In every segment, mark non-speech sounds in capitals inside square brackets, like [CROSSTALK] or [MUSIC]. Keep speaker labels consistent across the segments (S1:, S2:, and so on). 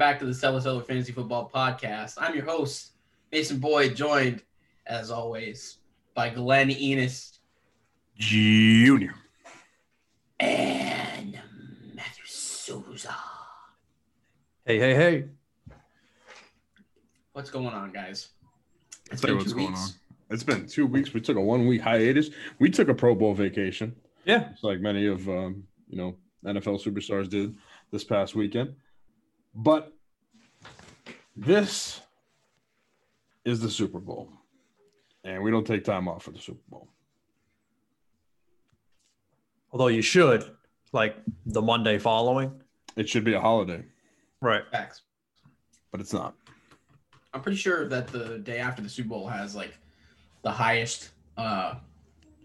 S1: What up? Welcome back to the Stellar Stellar Fantasy Football Podcast. I'm your host, Mason Boyd, joined, as always, by Glenn Enos
S2: Junior.
S1: and Matthew Souza.
S3: Hey, hey, hey.
S1: What's going on, guys? It's
S2: Tell you
S1: been
S2: what's
S1: two
S2: going
S1: weeks.
S2: on. It's been two weeks. We took a one week hiatus. We took a Pro Bowl vacation,
S3: Yeah.
S2: just like many of um, you know NFL superstars did this past weekend. But this is the Super Bowl, and we don't take time off for the Super Bowl.
S3: Although you should, like the Monday following.
S2: It should be a holiday,
S3: Right.
S1: Facts.
S2: but it's not.
S1: I'm pretty sure that the day after the Super Bowl has like the highest uh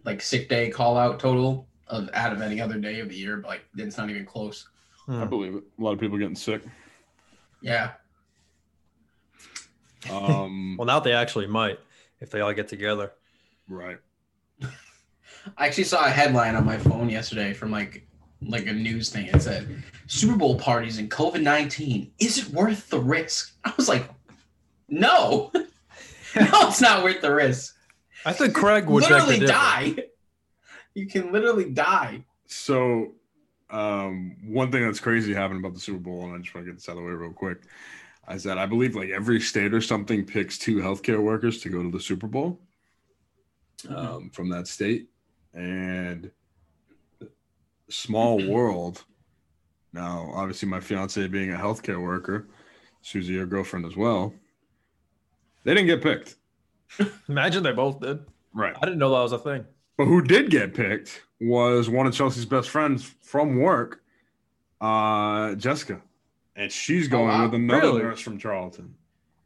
S1: like sick day call out total of out of any other day of the year, but like it's not even close.
S3: Hmm.
S2: I believe it. A lot of people getting sick.
S1: Yeah.
S2: Um, [LAUGHS]
S3: Well, now they actually might if they all get together.
S2: right. [LAUGHS]
S1: I actually saw a headline on my phone yesterday from like like a news thing. It said Super Bowl parties and COVID nineteen. Is it worth the risk? I was like, no, [LAUGHS] no, it's not worth the risk.
S3: I think Craig would beg
S1: literally die. You can literally die.
S2: So, um, one thing that's crazy happened about the Super Bowl, and I just want to get this out of the way real quick, is that I believe like every state or something picks two healthcare workers to go to the Super Bowl um, from that state, and small world. Now, obviously, my fiance being a healthcare worker, Susie, your girlfriend as well, they didn't get picked, [LAUGHS]
S3: Imagine they both did.
S2: right?
S3: I didn't know that was a thing.
S2: But who did get picked was one of Chelsea's best friends from work, uh, Jessica. And she's going
S1: wow.
S2: with another
S3: Really?
S2: nurse from Charlton.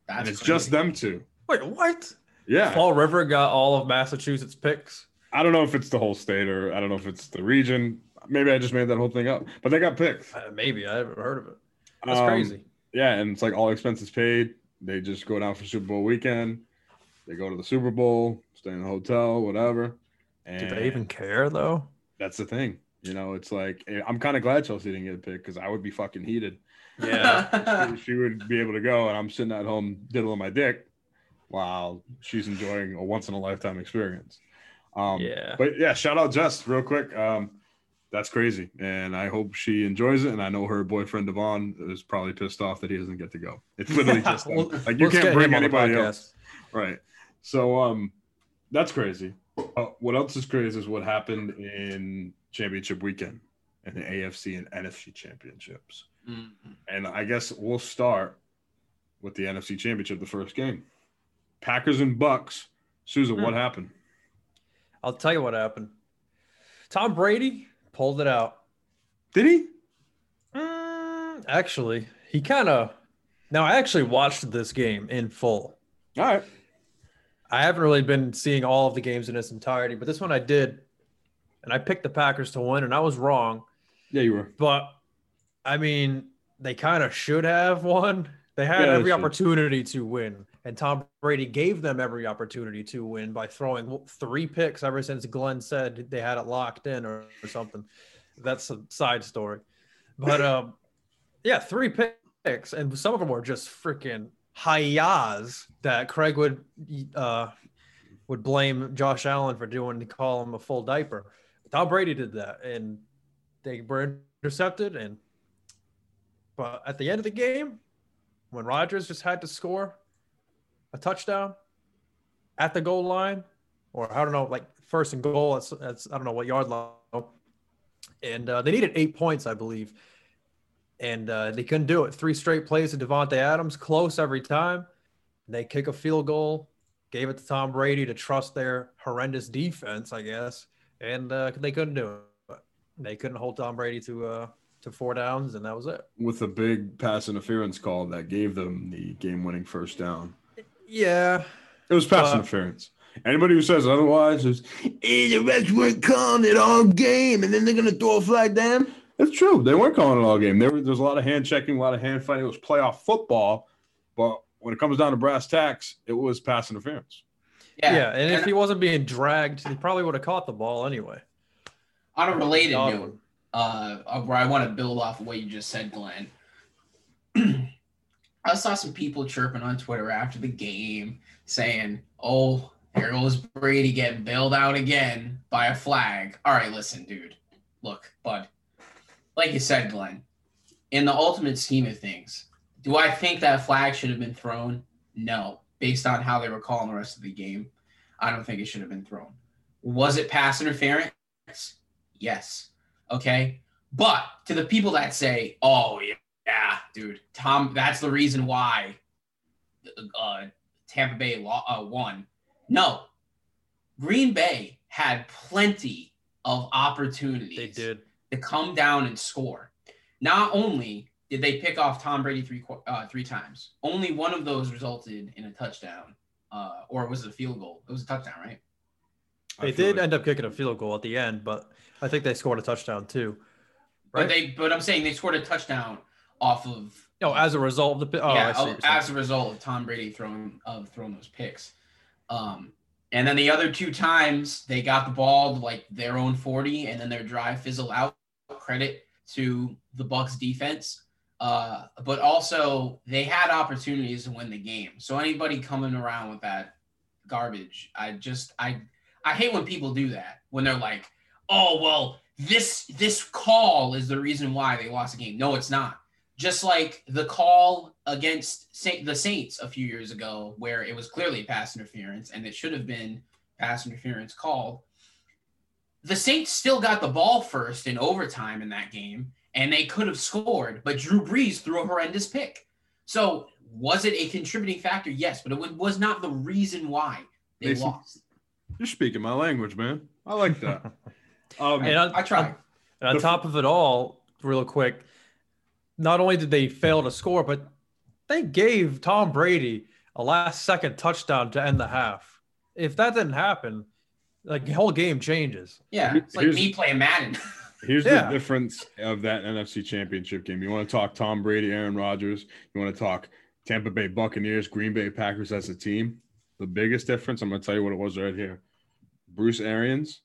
S1: That's
S2: and it's
S1: crazy.
S2: just them two.
S3: Wait, what?
S2: Yeah.
S3: Fall River got all of Massachusetts picks.
S2: I don't know if it's the whole state or I don't know if it's the region. Maybe I just made that whole thing up. But they got picked.
S3: Uh, maybe I haven't heard of it. That's
S2: Um,
S3: crazy.
S2: Yeah, and it's like all expenses paid. They just go down for Super Bowl weekend. They go to the Super Bowl, stay in the hotel, whatever. And
S3: Do they even care though?
S2: that's the thing. You know, it's like eh, I'm kind of glad Chelsea didn't get picked because I would be fucking heated.
S3: Yeah.
S2: she would be able to go, and I'm sitting at home diddling my dick while she's enjoying a once in a lifetime experience. Um,
S3: yeah.
S2: But yeah, shout out Jess real quick. Um, that's crazy, and I hope she enjoys it. And I know her boyfriend Devon is probably pissed off that he doesn't get to go. It's literally just. [LAUGHS]
S3: Well,
S2: like you can't
S3: get
S2: bring
S3: him on the
S2: anybody else, right? So um, that's crazy. Uh, what else is crazy is what happened in championship weekend and the AFC and NFC championships.
S1: Mhm.
S2: And I guess we'll start with the NFC Championship, the first game. Packers and Bucks. Susan,
S3: Hmm.
S2: what happened?
S3: I'll tell you what happened. Tom Brady pulled it out.
S2: Did he?
S3: Mm, actually, he kind of. Now, I actually watched this game in full.
S2: All right.
S3: I haven't really been seeing all of the games in its entirety, but this one I did. And I picked the Packers to win, and I was wrong.
S2: Yeah, you were.
S3: But I mean, they kind of should have won. They had
S2: Yeah,
S3: every opportunity to win, and Tom Brady gave them every opportunity to win by throwing three picks ever since Glenn said they had it locked in or, or something. That's a side story. But [LAUGHS] um, yeah, three picks, and some of them were just freaking hayas that Craig would uh, would blame Josh Allen for doing to call him a full diaper. Tom Brady did that, and they were intercepted. And but at the end of the game, when Rodgers just had to score a touchdown at the goal line, or I don't know, like first and goal, that's, that's I don't know what yard line, and uh, they needed eight points, I believe, and uh, they couldn't do it. Three straight plays to Davante Adams, close every time. They kick a field goal, gave it to Tom Brady to trust their horrendous defense, I guess, and uh, they couldn't do it. They couldn't hold Tom Brady to uh, to four downs, and that was it.
S2: With a big pass interference call that gave them the game winning first down.
S3: Yeah,
S2: It was pass
S3: Uh,
S2: interference. Anybody who says otherwise is, hey, the refs weren't calling it all game and then they're going to throw a flag down. It's true. They weren't calling it all game. There was, there was a lot of hand checking, a lot of hand fighting. It was playoff football. But when it comes down to brass tacks, it was pass interference.
S3: yeah, and if he wasn't being dragged, he probably would have caught the ball anyway.
S1: on a related
S3: Odd
S1: note, uh, where I want to build off of what you just said, Glenn. [CLEARS THROAT] I saw some people chirping on Twitter after the game saying, "Oh, here goes Brady getting bailed out again by a flag." All right, listen, dude. Look, bud. Like you said, Glenn, in the ultimate scheme of things, do I think that flag should have been thrown? No, based on how they were calling the rest of the game. I don't think it should have been thrown. Was it pass interference? Yes. Okay. But to the people that say, oh, yeah, yeah dude, Tom, that's the reason why uh, Tampa Bay law, uh, won. No. Green Bay had plenty of opportunities
S3: They did.
S1: To come down and score. Not only did they pick off Tom Brady three uh, three times, only one of those resulted in a touchdown, uh, or was it a field goal? It was a touchdown, right?
S3: They did
S2: like-
S3: end up kicking a field goal at the end, but I think they scored a touchdown too.
S1: But
S3: Right?
S1: they, but I'm saying they scored a touchdown off of
S3: No, as a result of the oh,
S1: yeah,
S3: I see.
S1: as a result of Tom Brady throwing of throwing those picks. Um, and then the other two times they got the ball to like their own 40 and then their drive fizzled out. Credit to the Bucks defense. Uh, but also they had opportunities to win the game. So anybody coming around with that garbage, I just I I hate when people do that when they're like, "Oh, well, this this call is the reason why they lost the game." No, it's not just like the call against Saint, the Saints a few years ago, where it was clearly pass interference and it should have been pass interference called. The Saints still got the ball first in overtime in that game, and they could have scored, but Drew Brees threw a horrendous pick. So, was it a contributing factor? Yes, but it was not the reason why they
S2: Mason.
S1: lost.
S2: You're speaking my language, man. I like that. [LAUGHS] Um,
S3: And on,
S1: I try.
S3: And on
S2: The-
S3: top of it all, real quick, not only did they fail to score, but they gave Tom Brady a last second touchdown to end the half. If that didn't happen, like the whole game changes.
S1: Yeah, it's like
S2: Here's-
S1: me playing Madden. [LAUGHS]
S2: Here's
S3: Yeah.
S2: the difference of that NFC Championship game. You want to talk Tom Brady, Aaron Rodgers. You want to talk Tampa Bay Buccaneers, Green Bay Packers as a team. The biggest difference, I'm going to tell you what it was right here. Bruce Arians,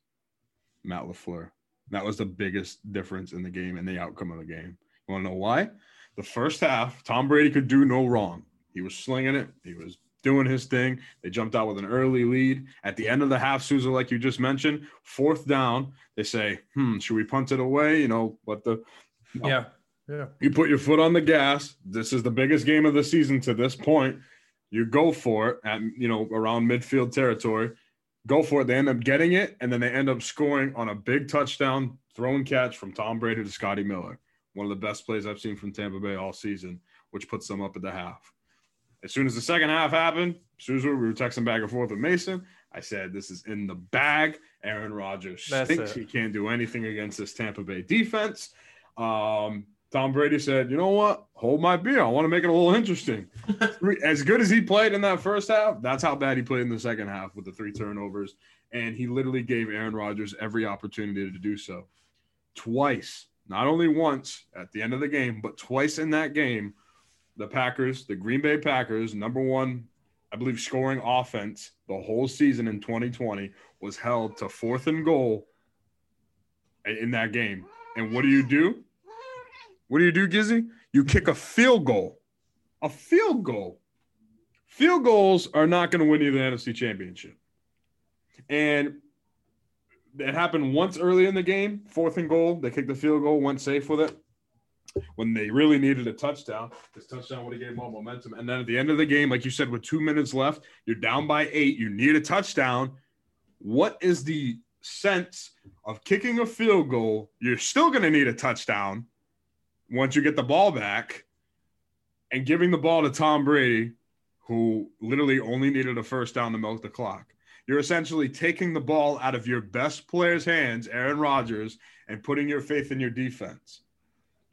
S2: Matt LaFleur. That was the biggest difference in the game and the outcome of the game. You want to know why? The first half, Tom Brady could do no wrong. He was slinging it. He was doing his thing. They jumped out with an early lead. At the end of the half, Souza, like you just mentioned, fourth down, they say, hmm, should we punt it away? You know, what the No.
S3: Yeah. Yeah.
S2: you put your foot on the gas. This is the biggest game of the season to this point. You go for it at you know around midfield territory. Go for it. They end up getting it, and then they end up scoring on a big touchdown throw and catch from Tom Brady to Scotty Miller. One of the best plays I've seen from Tampa Bay all season, which puts them up at the half. As soon as the second half happened, Souza, we were texting back and forth with Mason. I said, "This is in the bag." Aaron Rodgers
S3: That's
S2: thinks
S3: it.
S2: he can't do anything against this Tampa Bay defense. Um, Tom Brady said, "You know what? Hold my beer. I want to make it a little interesting." [LAUGHS] As good as he played in that first half, that's how bad he played in the second half with the three turnovers, and he literally gave Aaron Rodgers every opportunity to do so. Twice, not only once at the end of the game, but twice in that game, the Packers, the Green Bay Packers, number one, I believe, scoring offense the whole season in 2020 was held to fourth and goal in that game. And what do you do? What do you do, Gizzy? You kick a field goal. A field goal. Field goals are not going to win you the NFC Championship. And it happened once early in the game, fourth and goal. They kicked the field goal, went safe with it. When they really needed a touchdown, this touchdown would have gave them all momentum. And then at the end of the game, like you said, with two minutes left, you're down by eight. You need a touchdown. What is the sense of kicking a field goal? You're still going to need a touchdown once you get the ball back and giving the ball to Tom Brady, who literally only needed a first down to milk the clock. You're essentially taking the ball out of your best player's hands, Aaron Rodgers, and putting your faith in your defense.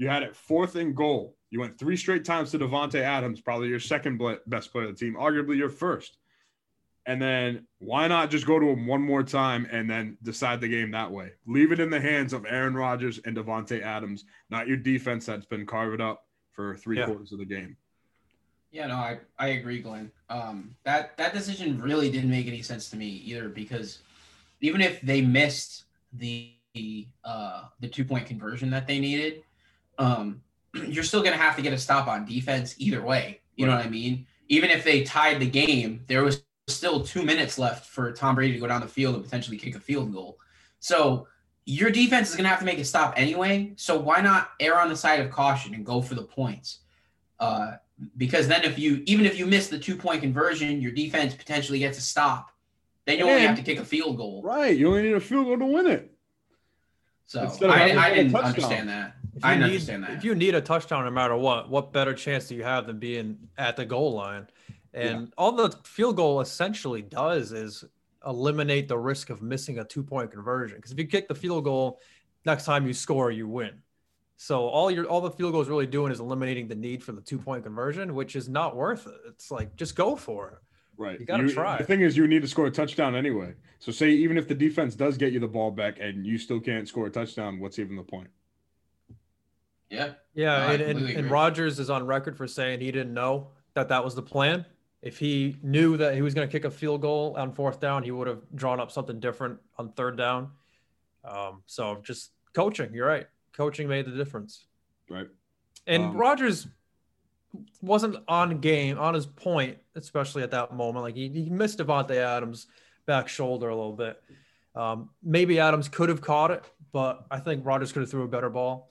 S2: You had it fourth and goal. You went three straight times to Davante Adams, probably your second best player of the team, arguably your first. And then why not just go to him one more time and then decide the game that way? Leave it in the hands of Aaron Rodgers and Davante Adams, not your defense that's been carved up for three
S3: Yeah.
S2: quarters of the game.
S1: Yeah, no, I, I agree, Glenn. Um, that that decision really didn't make any sense to me either because even if they missed the uh, the two point conversion that they needed, um, [CLEARS THROAT] you're still gonna have to get a stop on defense either way. You know what I mean? Even if they tied the game, there was still two minutes left for Tom Brady to go down the field and potentially kick a field goal. So your defense is going to have to make a stop anyway. So why not err on the side of caution and go for the points? Uh, because then if you even if you miss the two point conversion, your defense potentially gets a stop. Then you only have to kick a field goal.
S2: Right. You only need a field goal to win it.
S1: So I, I
S2: to
S1: didn't understand that.
S3: If
S1: I
S3: need,
S1: understand that.
S3: If you need a touchdown no matter what, what better chance do you have than being at the goal line? And all the field goal essentially does is eliminate the risk of missing a two point conversion. Because if you kick the field goal, next time you score, you win. So all your all the field goal is really doing is eliminating the need for the two point conversion, which is not worth it. It's like just go for it.
S2: Right.
S3: You gotta try.
S2: The thing is, you need to score a touchdown anyway. So, say even if the defense does get you the ball back and you still can't score a touchdown, what's even the point?
S1: Yeah.
S3: Yeah,
S1: No,
S3: and, and, and. Rodgers is on record for saying he didn't know that that was the plan. If he knew that he was going to kick a field goal on fourth down, he would have drawn up something different on third down. Um, so just coaching, you're right. Coaching made the difference.
S2: Right.
S3: And
S2: Um,
S3: Rodgers wasn't on game, on his point, especially at that moment. Like he, he missed Davante Adams' back shoulder a little bit. Um, maybe Adams could have caught it, but I think Rodgers could have threw a better ball.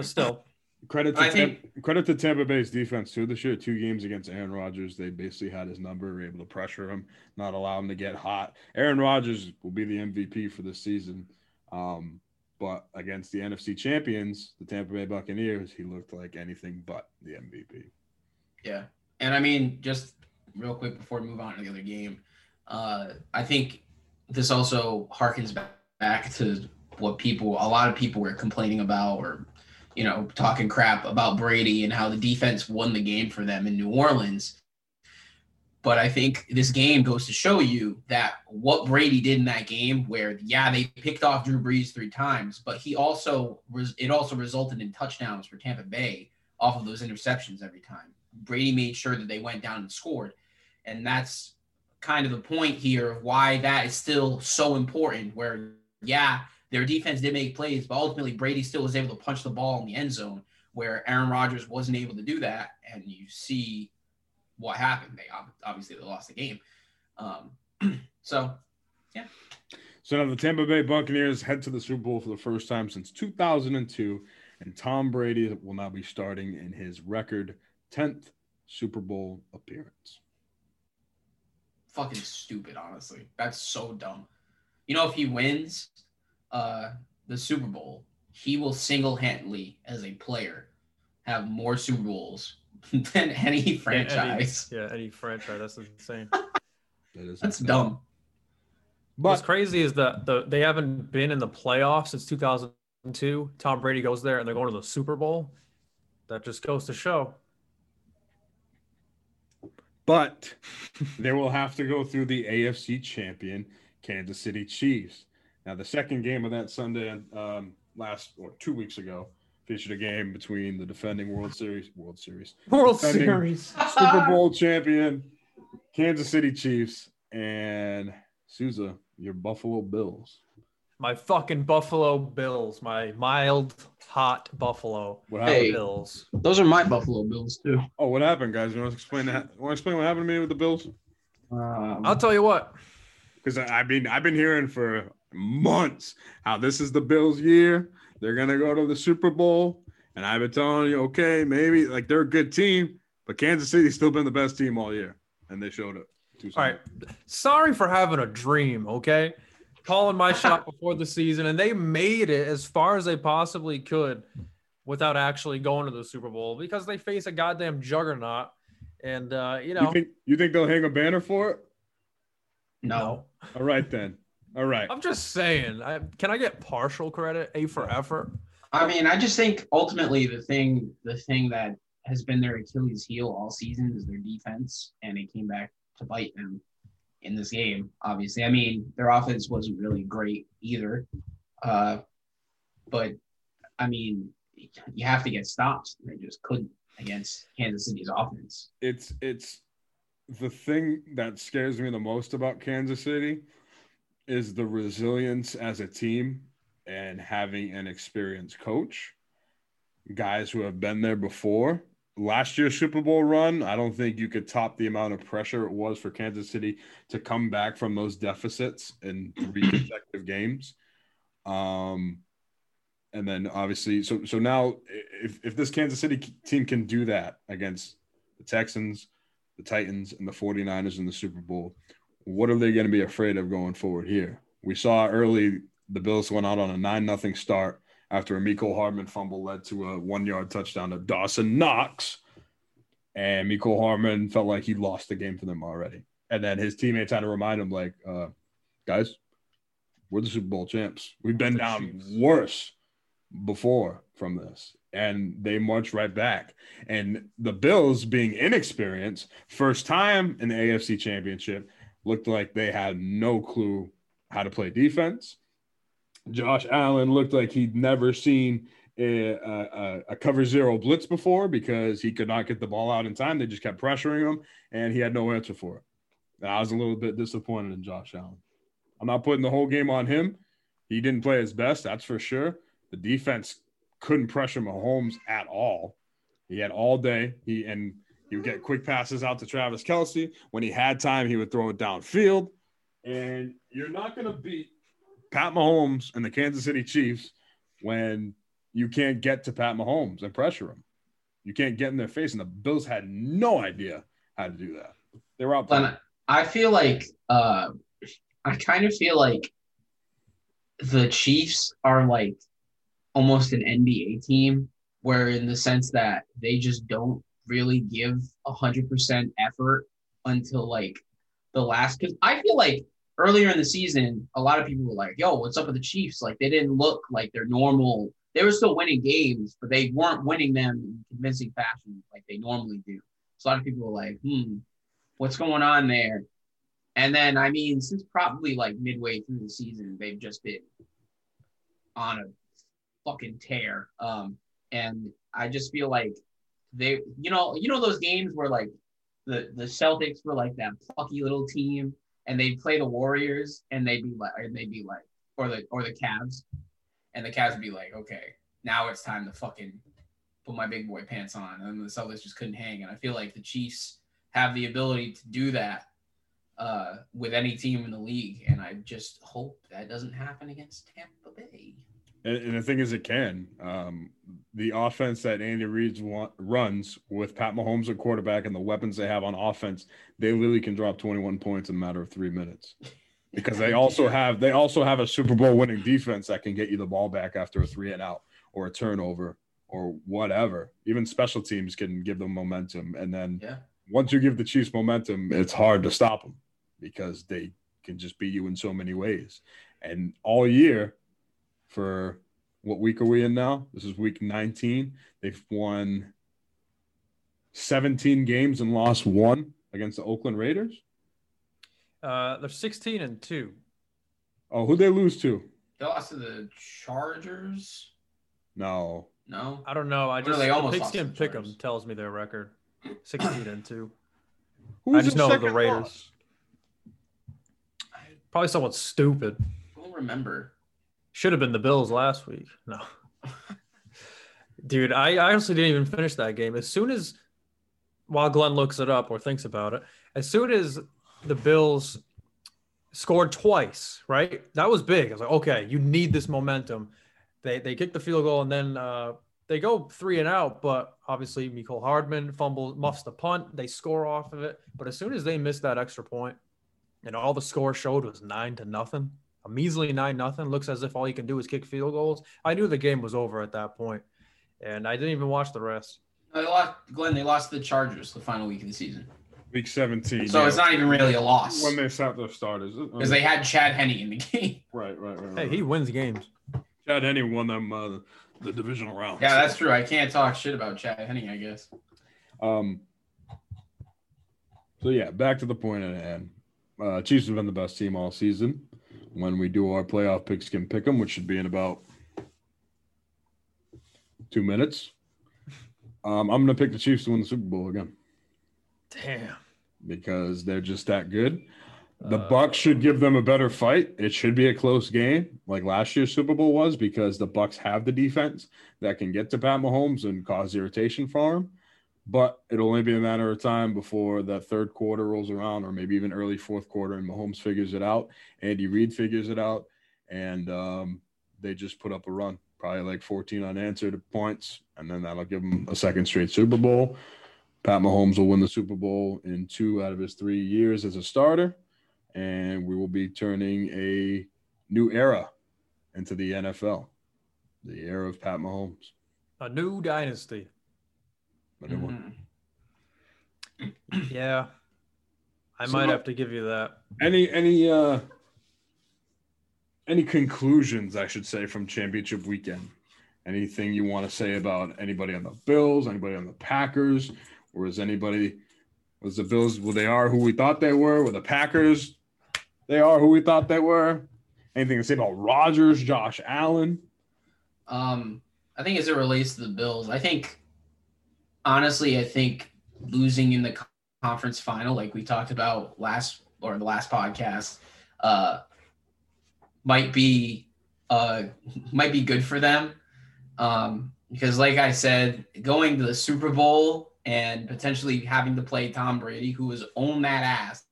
S3: But still,
S2: Credit to
S1: I
S2: Tampa, credit to Tampa Bay's defense too. This year, two games against Aaron Rodgers, they basically had his number, were able to pressure him, not allow him to get hot. Aaron Rodgers will be the MVP for this season, um, but against the NFC champions, the Tampa Bay Buccaneers, he looked like anything but the MVP.
S1: Yeah. And I mean, just real quick before we move on to the other game, uh, I think this also harkens back, back to what people, a lot of people were complaining about or, you know, talking crap about Brady and how the defense won the game for them in New Orleans. But I think this game goes to show you that what Brady did in that game, where yeah, they picked off Drew Brees three times, but he also res- it also resulted in touchdowns for Tampa Bay off of those interceptions every time. Brady made sure that they went down and scored. And that's kind of the point here of why that is still so important. Where, yeah, their defense did make plays, but ultimately Brady still was able to punch the ball in the end zone where Aaron Rodgers wasn't able to do that. And you see what happened. They obviously they lost the game. Um, [CLEARS THROAT] so yeah.
S2: So now the Tampa Bay Buccaneers head to the Super Bowl for the first time since 2002, and Tom Brady will now be starting in his record 10th Super Bowl appearance.
S1: fucking stupid, honestly. That's so dumb. You know, if he wins uh the Super Bowl, he will single-handedly, as a player, have more Super Bowls [LAUGHS] than any franchise.
S3: Yeah, any, yeah, any franchise. That's insane. [LAUGHS]
S2: That is
S1: That's
S2: insane.
S1: dumb.
S3: What's crazy is that the they haven't been in the playoffs since 2002. Tom Brady goes there and they're going to the Super Bowl. That just goes to show.
S2: but [LAUGHS] they will have to go through the AFC champion Kansas City Chiefs. Now, the second game of that Sunday, um, last or two weeks ago, featured a game between the defending World Series, World Series, [LAUGHS]
S3: World Series.
S2: Super Bowl [LAUGHS] champion Kansas City Chiefs and Souza, your Buffalo Bills.
S3: My fucking Buffalo Bills. My mild, hot Buffalo
S2: What happened?
S1: Hey.
S3: Bills.
S1: Those are my Buffalo Bills too.
S2: Oh, what happened, guys? You want to explain that? You want to explain what happened to me with the Bills?
S1: Um,
S3: I'll tell you what.
S2: Because I mean, I've been hearing for months how this is the Bills' year. They're gonna go to the Super Bowl, and I've been telling you, okay, maybe like they're a good team, but Kansas City's still been the best team all year, and they showed it.
S3: All right. Sorry for having a dream, okay? Calling my [LAUGHS] shot before the season, and they made it as far as they possibly could without actually going to the Super Bowl because they face a goddamn juggernaut. And uh, you know,
S2: You think you think they'll hang a banner for it?
S1: no.
S2: All right then. All right.
S3: I'm just saying. I, can I get partial credit? A for effort.
S1: I mean, I just think ultimately the thing the thing that has been their Achilles heel all season is their defense, and it came back to bite them in this game. Obviously, I mean their offense wasn't really great either, uh, but I mean you have to get stops. They just couldn't against Kansas City's offense.
S2: it's it's the thing that scares me the most about Kansas City is the resilience as a team and having an experienced coach, guys who have been there before last year's Super Bowl run, I don't think you could top the amount of pressure it was for Kansas City to come back from those deficits in three [COUGHS] consecutive games. Um, and then obviously, so so now if if this Kansas City team can do that against the Texans, the Titans, and the 49ers in the Super Bowl, what are they going to be afraid of going forward here? We saw early the Bills went out on a nine nothing start after a Mecole Hardman fumble led to a one yard touchdown to Dawson Knox. And Mecole Hardman felt like he lost the game for them already. And then his teammates had to remind him, like, uh, guys, we're the Super Bowl champs. We've been down worse before from this. And they marched right back. And the Bills, being inexperienced, first time in the AFC championship, looked like they had no clue how to play defense Josh Allen looked like he'd never seen a, a, a, cover zero blitz before because he could not get the ball out in time. They just kept pressuring him, and he had no answer for it. And I was a little bit disappointed in Josh Allen. I'm not putting the whole game on him. He didn't play his best, that's for sure. The defense couldn't pressure Mahomes at all. He had all day. He and he would get quick passes out to Travis Kelce. When he had time, he would throw it downfield. And you're not going to beat Pat Mahomes and the Kansas City Chiefs when you can't get to Pat Mahomes and pressure him. You can't get in their face. And the Bills had no idea how to do that. They were out.
S1: And I feel like, uh, I kind of feel like the Chiefs are like almost an NBA team, where in the sense that they just don't really give a hundred percent effort until like the last. Because I feel like earlier in the season, a lot of people were like, "Yo, what's up with the Chiefs?" Like they didn't look like their normal. They were still winning games, but they weren't winning them in convincing fashion like they normally do. So a lot of people were like, "Hmm, what's going on there?" And then, I mean, since probably like midway through the season, they've just been on a fucking tear. Um, and I just feel like they, you know, you know those games where like the the Celtics were like that plucky little team and they'd play the Warriors and they'd be like, and they'd be like, or the or the Cavs, and the Cavs would be like, okay, now it's time to fucking put my big boy pants on, and the Celtics just couldn't hang. And I feel like the Chiefs have the ability to do that uh, with any team in the league, and I just hope that doesn't happen against Tampa Bay.
S2: And, and the thing is, it can. Um, the offense that Andy Reid runs with Pat Mahomes at quarterback and the weapons they have on offense, they literally can drop 21 points in a matter of three minutes. Because they [LAUGHS] also have they also have a Super Bowl winning defense that can get you the ball back after a three and out or a turnover or whatever. Even special teams can give them momentum, and then
S1: yeah.
S2: once you give the Chiefs momentum, it's hard to stop them because they can just beat you in so many ways. And all year, for what week are we in now? This is week 19. They've won 17 games and lost one against the Oakland Raiders.
S3: Uh, they're 16 and two.
S2: Oh, who'd they lose to?
S1: They lost to the Chargers.
S2: No.
S1: No.
S3: I don't know. I just
S1: they
S3: the
S1: almost lost
S3: Pigskin
S1: to the
S3: Pick'em tells me their record. 16 and two. [CLEARS THROAT]
S2: Who's
S3: I just know the Raiders.
S2: loss?
S3: Probably someone stupid.
S1: I don't remember.
S3: Should have been the Bills last week. No. Dude, I, I honestly didn't even finish that game. As soon as, while Glenn looks it up or thinks about it, as soon as the Bills scored twice, right? That was big. I was like, okay, you need this momentum. They they kick the field goal and then uh, they go three and out, but obviously Mecole Hardman fumbles, muffs the punt. They score off of it. But as soon as they missed that extra point, and all the score showed was nine to nothing, a measly nine nothing. Looks as if all you can do is kick field goals. I knew the game was over at that point, and I didn't even watch the rest.
S1: They lost, Glenn. They lost the Chargers the final week of the season,
S2: Week 17.
S1: so
S2: yeah.
S1: it's not even really a loss
S2: when they sat their starters.
S1: because they had Chad Henne in the game. [LAUGHS]
S2: right, right, right.
S3: Hey,
S2: right.
S3: he wins games.
S2: Chad Henne won them uh, the divisional round.
S1: Yeah, that's true. I can't talk shit about Chad Henne. I guess.
S2: Um. So yeah, back to the point at hand. Uh, Chiefs have been the best team all season. When we do our playoff pigskin pick 'em, which should be in about two minutes, um, I'm going to pick the Chiefs to win the Super Bowl again
S3: Damn.
S2: because they're just that good. The
S3: Uh,
S2: Bucks should give them a better fight. It should be a close game, like last year's Super Bowl was, because the Bucks have the defense that can get to Pat Mahomes and cause irritation for him. But it'll only be a matter of time before that third quarter rolls around, or maybe even early fourth quarter, and Mahomes figures it out. Andy Reid figures it out, and um, they just put up a run, probably like 14 unanswered points, and then that'll give them a second straight Super Bowl. Pat Mahomes will win the Super Bowl in two out of his three years as a starter, and we will be turning a new era into the NFL, the era of Pat Mahomes.
S3: A new dynasty.
S2: A new one.
S1: Mhm.
S3: Yeah. I
S2: So-
S3: might have to give you that.
S2: Any any uh any conclusions I should say from championship weekend? Anything you want to say about anybody on the Bills, anybody on the Packers, or is anybody was the Bills well they are who we thought they were, were the Packers they are who we thought they were? Anything to say about Rodgers, Josh Allen?
S1: Um, I think as it relates to the Bills, I think honestly, I think losing in the conference final, like we talked about last or the last podcast, uh, might be uh might be good for them. Um, because like I said, going to the Super Bowl and potentially having to play Tom Brady, who has owned that ass,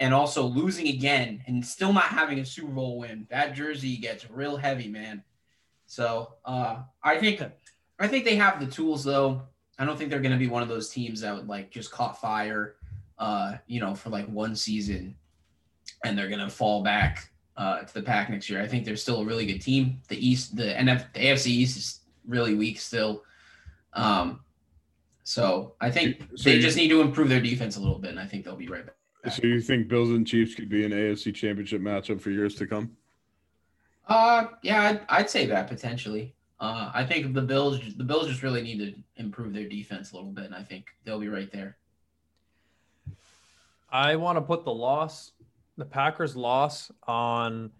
S1: and also losing again and still not having a Super Bowl win, that jersey gets real heavy, man. So uh, I think I think they have the tools though. I don't think they're going to be one of those teams that would like just caught fire, uh, you know, for like one season, and they're going to fall back uh, to the pack next year. I think they're still a really good team. The East, the NF, the AFC East is really weak still. Um, so I think
S2: So
S1: they
S2: you-
S1: just need to improve their defense a little bit, and I think they'll be right back.
S2: So you think Bills and Chiefs could be an AFC championship matchup for years to come?
S1: Uh, yeah, I'd, I'd say that potentially. Uh, I think the Bills, the Bills just really need to improve their defense a little bit, and I think they'll be right there.
S3: I want to put the loss, the Packers' loss, on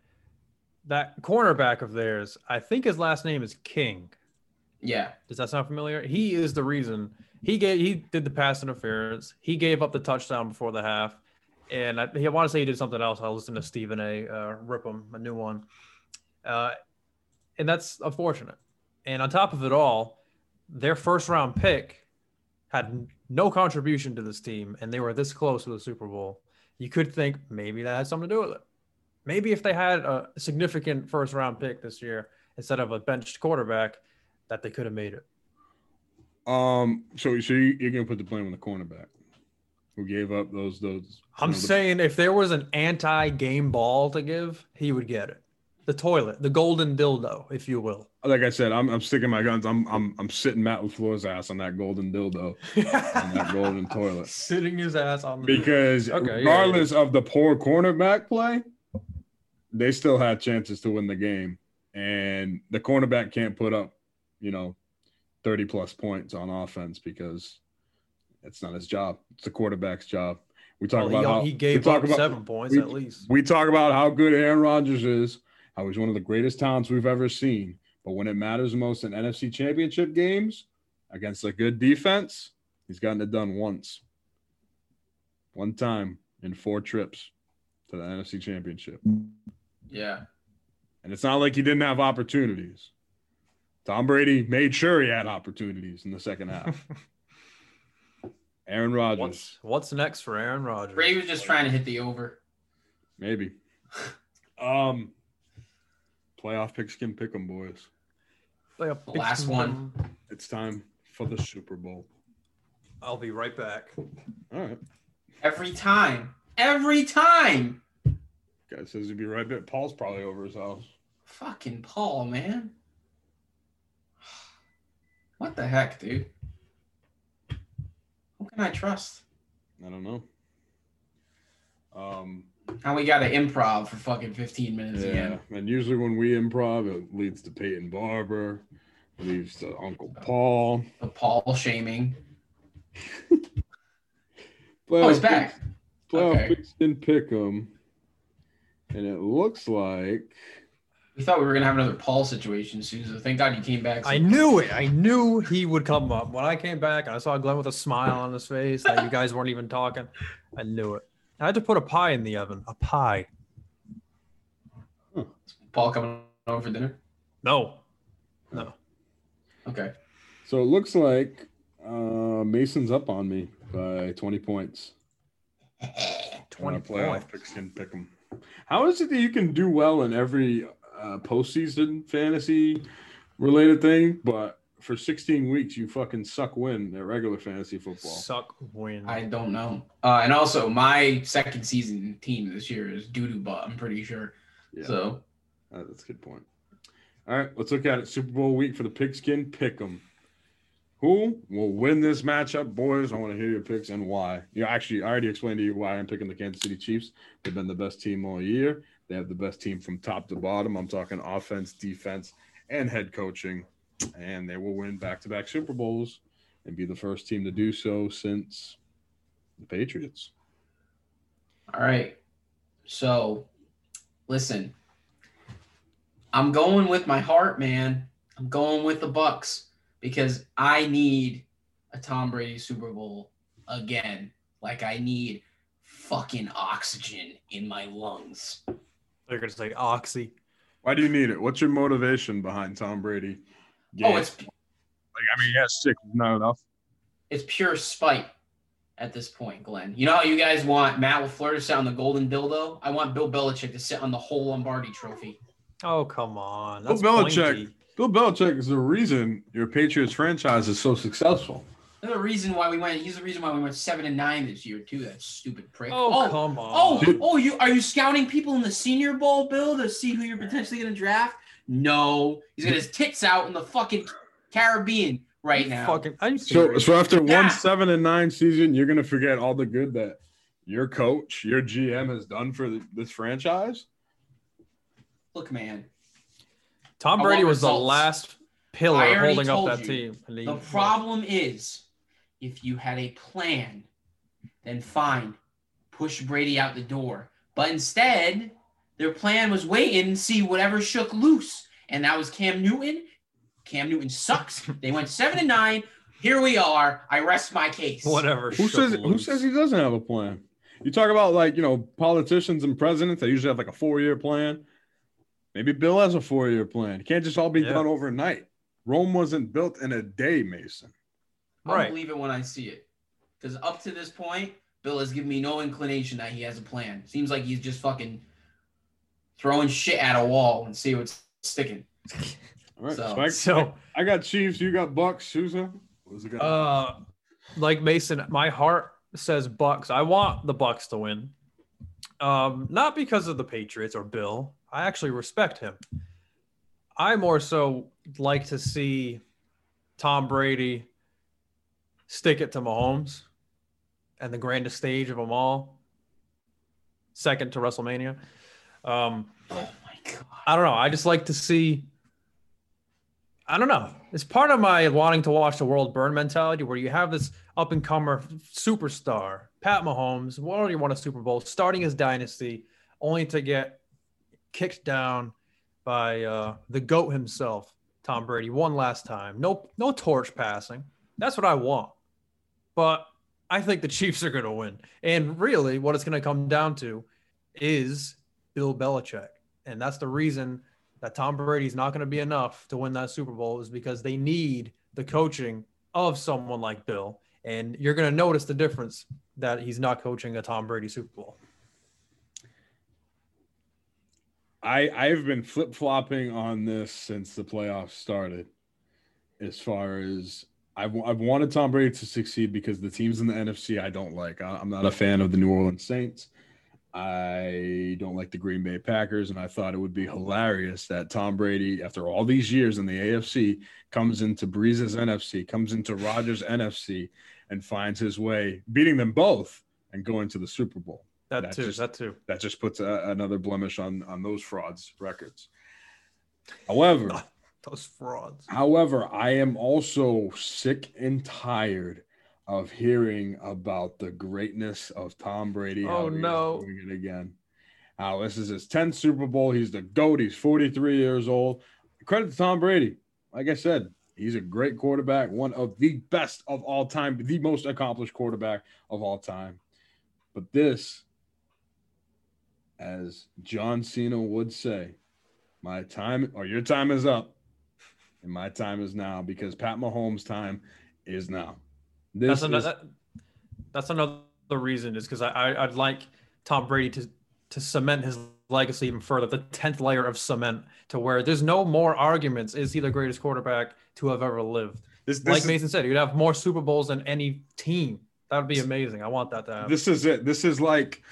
S3: that cornerback of theirs. I think his last name is King.
S1: Yeah,
S3: Does that sound familiar? He is the reason he gave he did the pass interference. He gave up the touchdown before the half, and I, I want to say he did something else. I listened to Stephen A. Uh, rip him a new one, uh, and that's unfortunate. And on top of it all, their first round pick had no contribution to this team, and they were this close to the Super Bowl. You could think maybe that had something to do with it. Maybe if they had a significant first round pick this year instead of a benched quarterback, that they could have made it.
S2: Um, so so you, you're gonna put the blame on the cornerback who gave up those those.
S3: I'm
S2: you know, the-
S3: saying if there was an anti-game ball to give, he would get it. The toilet, the golden dildo, if you will.
S2: like I said, I'm I'm sticking my guns. I'm I'm I'm sitting Matt LaFleur's ass on that golden dildo on that [LAUGHS] golden toilet
S3: Sitting his ass on the
S2: because
S3: Okay, yeah,
S2: regardless of the poor cornerback play, they still had chances to win the game, and the cornerback can't put up, you know, 30 plus points on offense because it's not his job. It's the quarterback's job. We talk
S3: Well, he,
S2: about how,
S3: he gave up
S2: about-
S3: seven points
S2: we-
S3: at least.
S2: we talk about how good Aaron Rodgers is, how he's one of the greatest talents we've ever seen. But when it matters most in NFC championship games against a good defense, he's gotten it done once. One time in four trips to the NFC championship.
S1: yeah,
S2: And it's not like he didn't have opportunities. Tom Brady made sure he had opportunities in the second half. [LAUGHS] Aaron Rodgers,
S3: What's what's next for Aaron Rodgers?
S1: Brady was just trying to hit the over.
S2: maybe. [LAUGHS] Um, playoff picks can pick 'em, boys.
S3: Play up
S1: The last one.
S2: It's time for the Super Bowl.
S3: I'll be right back.
S2: All right.
S1: Every time, every time.
S2: Guy says he'd be right back. Paul's probably over his house.
S1: Fucking Paul, man. [SIGHS] What the heck, dude? Who can I trust?
S2: I don't know. Um,
S1: And we got to improv for fucking 15 minutes
S2: yeah.
S1: again.
S2: And usually when we improv, it leads to Peyton Barber, leads to Uncle Paul.
S1: The Paul shaming. [LAUGHS]
S2: Playoff
S1: Oh, he's back.
S2: picks- Playoff
S1: Okay.
S2: picks can pick 'em. And it looks like
S1: We thought we were gonna have another Paul situation, Susan. Thank God you came back.
S3: I knew it. I knew he would come up. When I came back I saw Glenn with a smile on his face, that you guys weren't even talking. I knew it. I had to put a pie in the oven. A pie.
S1: Paul coming over for dinner.
S3: No. No.
S1: Okay.
S2: so. It looks like Uh, Mason's up on me by 20 points.
S3: 20
S2: playoff
S3: points.
S2: pick pick 'em. How is it that you can do well in every uh, postseason fantasy related thing, but for 16 weeks you fucking suck win at regular fantasy football?
S3: Suck win.
S1: I don't know. Uh, and also, my second season team this year is Doodoo Butt. I'm pretty sure.
S2: Yeah,
S1: So
S2: uh, that's a good point. All right, let's look at it. Super Bowl week for the pigskin pick 'em. Who will win this matchup, boys? I want to hear your picks and why. Yeah, actually, I already explained to you why I'm picking the Kansas City Chiefs. They've been the best team all year. They have the best team from top to bottom. I'm talking offense, defense, and head coaching, and they will win back-to-back Super Bowls and be the first team to do so since the Patriots.
S1: All right. So, listen. I'm going with my heart, man. I'm going with the Bucks because I need a Tom Brady Super Bowl again. Like I need fucking oxygen in my lungs.
S3: They're gonna say Oxy.
S2: Why do you need it? What's your motivation behind Tom Brady?
S1: Oh, it's
S2: like I mean, he has six, is not enough.
S1: it's pure spite at this point, Glenn. You know how you guys want Matt LaFleur to sit on the golden dildo? I want Bill Belichick to sit on the whole Lombardi trophy.
S3: Oh come on.
S2: Bill
S3: That's
S2: Belichick.
S3: Blinky.
S2: Bill Belichick is the reason your Patriots franchise is so successful.
S1: There's a reason why we went. He's the reason why we went seven and nine this year too. That stupid prick.
S3: Oh, oh come on.
S1: Oh,
S2: Dude.
S1: oh, you are you scouting people in the Senior Bowl, Bill, to see who you're potentially going to draft? No, he's got his tits out in the fucking Caribbean right
S3: You
S1: now.
S3: Fucking, are you
S2: So,
S3: serious?
S2: so after
S1: Yeah.
S2: one seven and nine season, you're gonna forget all the good that your coach, your GM, has done for the, this franchise.
S1: Look, man,
S3: Tom Brady
S1: want
S3: was the last pillar holding up that
S1: you.
S3: team.
S1: The problem is, if you had a plan, then fine, push Brady out the door. But instead, their plan was wait and see whatever shook loose, and that was Cam Newton. Cam Newton sucks. [LAUGHS] they went seven and nine. Here we are. I rest my case.
S3: whatever.
S2: Who
S3: shook
S2: says who says he doesn't have a plan? You talk about like you know politicians and presidents. They usually have like a four year plan. Maybe Bill has a four year plan. It can't just all be
S3: Yeah.
S2: done overnight. Rome wasn't built in a day, Mason.
S1: I'll
S3: Right.
S1: believe it when I see it. Because up to this point, Bill has given me no inclination that he has a plan. Seems like he's just fucking throwing shit at a wall and see what's sticking.
S2: All right,
S1: So-
S2: so, I,
S3: So,
S2: I got Chiefs. You got Bucks. Susan, what's it got?
S3: uh, like Mason, my heart says Bucks. I want the Bucks to win. Um, not because of the Patriots or Bill. I actually respect him. I more so like to see Tom Brady stick it to Mahomes and the grandest stage of them all, second to WrestleMania. Um,
S1: Oh my god.
S3: I don't know. I just like to see. I don't know. It's part of my wanting to watch the world burn mentality, where you have this up and comer superstar, Pat Mahomes, already won a Super Bowl, starting his dynasty, only to get kicked down by uh, the goat himself, Tom Brady, one last time. No, no torch passing. That's what I want. But I think the [LAUGHS] Chiefs are going to win. And really, what it's going to come down to is Bill Belichick. And that's the reason that Tom Brady's not going to be enough to win that Super Bowl is because they need the coaching of someone like Bill. And you're going to notice the difference that he's not coaching a Tom Brady Super Bowl.
S2: I I've been flip flopping on this since the playoffs started. As far as I've I've wanted Tom Brady to succeed because the teams in the NFC I don't like. I, I'm not a fan of the New Orleans Saints. I don't like the Green Bay Packers, and I thought it would be hilarious that Tom Brady, after all these years in the AFC, comes into Brees's NFC, comes into Rodgers' NFC, and finds his way beating them both and going to the Super Bowl
S3: That
S2: That's
S3: too.
S2: just-
S3: that too.
S2: that just puts a, another blemish on on those frauds records. However, [LAUGHS]
S3: Those frauds.
S2: however, I am also sick and tired of hearing about the greatness of Tom Brady.
S3: Oh, no.
S2: doing it again. How this is his 10th Super Bowl. He's the GOAT. He's 43 years old. Credit to Tom Brady. Like I said, he's a great quarterback, one of the best of all time, the most accomplished quarterback of all time. But this, as John Cena would say, my time or your time is up, and my time is now because Pat Mahomes' time is now. This
S3: That's another.
S2: is-
S3: That, that's another reason is because I, I I'd like Tom Brady to to cement his legacy even further, the tenth layer of cement, to where there's no more arguments. Is he the greatest quarterback to have ever lived?
S2: this, this
S3: like
S2: is-
S3: Mason said, you'd have more Super Bowls than any team. That would be amazing. I want that to happen.
S2: this is it. This is like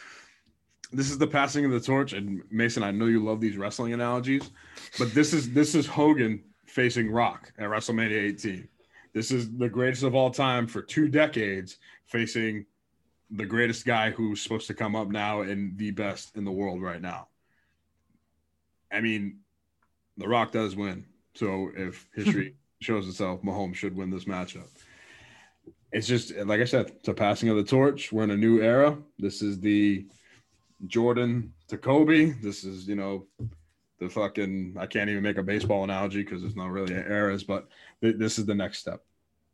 S2: this is the passing of the torch. And Mason, I know you love these wrestling analogies, but this is this is Hogan facing Rock at WrestleMania 18. This is the greatest of all time for two decades facing the greatest guy who's supposed to come up now and the best in the world right now. I mean, The Rock does win. So if history [LAUGHS] shows itself, Mahomes should win this matchup it's just like I said, it's a passing of the torch. We're in a new era. This is the Jordan to Kobe. This is, you know, the fucking I can't even make a baseball analogy because there's not really eras, but th- this is the next step.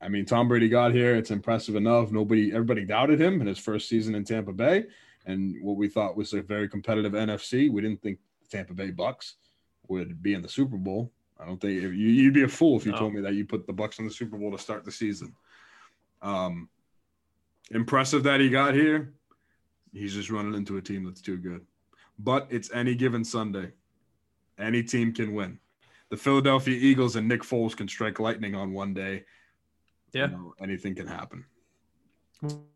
S2: I mean, Tom Brady got here. It's impressive enough. Nobody, everybody doubted him in his first season in Tampa Bay, and what we thought was a very competitive NFC. We didn't think the Tampa Bay Bucks would be in the Super Bowl. I don't think you, you'd be a fool if you
S3: No.
S2: told me that you put the Bucks in the Super Bowl to start the season. Um, impressive that he got here. He's just running into a team that's too good. But it's any given Sunday. Any team can win. The Philadelphia Eagles and Nick Foles can strike lightning on one day.
S3: Yeah.
S2: You know, anything can happen.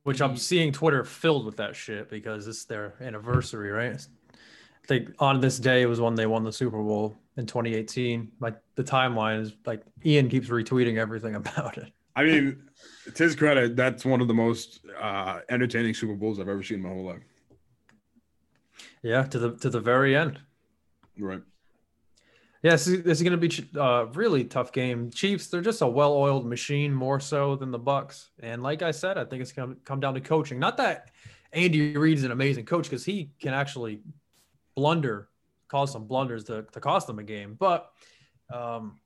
S3: Which I'm seeing Twitter filled with that shit because it's their anniversary, right? I think on this day was when they won the Super Bowl in 2018. Like the timeline is like Ian keeps retweeting everything [LAUGHS] about it.
S2: I mean, to his credit, that's one of the most uh, entertaining Super Bowls I've ever seen in my whole life.
S3: Yeah, to the to the very end.
S2: Right.
S3: Yeah, this is, going to be a really tough game. Chiefs, they're just a well-oiled machine more so than the Bucks. And like I said, I think it's going to come down to coaching. Not that Andy Reid is an amazing coach because he can actually blunder, cause some blunders to, to cost them a game. But um,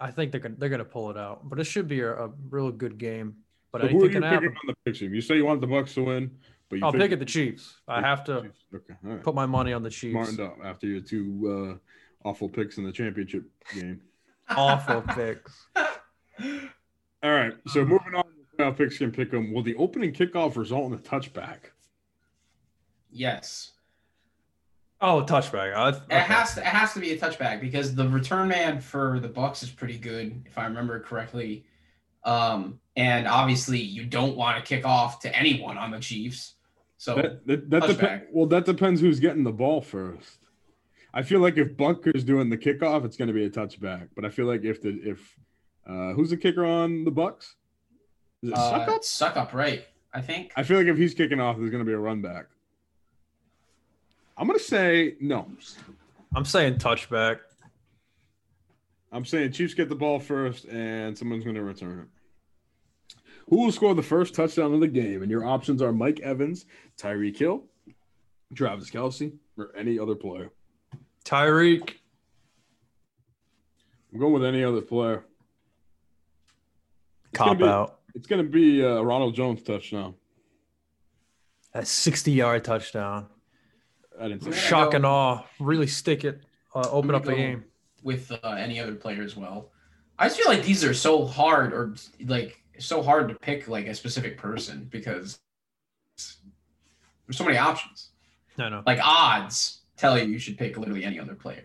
S3: I think they're going they're going to pull it out. But it should be a, a real good game. But
S2: So who are you
S3: can
S2: picking
S3: happen.
S2: on the pick team? You say you want the Bucks to win, but you
S3: I'll
S2: think-
S3: pick at the Chiefs. I have to
S2: Okay, right.
S3: put my money on the Chiefs.
S2: Smartened up after your two uh, awful picks in the championship game. [LAUGHS]
S3: Awful picks.
S2: All right, so moving on, now picks can pick them. Will the opening kickoff result in a touchback?
S1: Yes.
S3: Oh, touchback. I,
S1: It has to it has to be a touchback because the return man for the Bucks is pretty good, if I remember correctly. Um, and obviously you don't want to kick off to anyone on the Chiefs. So
S2: That that, that depends. Well, that depends who's getting the ball first. I feel like if Butker's doing the kickoff, it's going to be a touchback. But I feel like if the if uh, who's the kicker on the Bucks? Is it
S1: uh,
S2: Succop?
S1: suck up, right? I think.
S2: I feel like if he's kicking off, there's going to be a run back. I'm going to say no.
S3: I'm saying touchback.
S2: I'm saying Chiefs get the ball first, and someone's going to return it. Who will score the first touchdown of the game? And your options are Mike Evans, Tyreek Hill, Travis Kelce, or any other player.
S3: Tyreek.
S2: I'm going with any other player. It's gonna
S3: Cop
S2: be-
S3: out.
S2: It's going to be a Ronald Jones touchdown.
S3: A 60 yard touchdown.
S2: I didn't say
S1: Yeah.
S2: that.
S3: Shock and awe. Really stick it. Uh, open up the game.
S1: with uh, any other player as well. I just feel like these are so hard, or like so hard to pick like a specific person because there's so many options.
S3: I know.
S1: Like odds tell you you should pick literally any other player.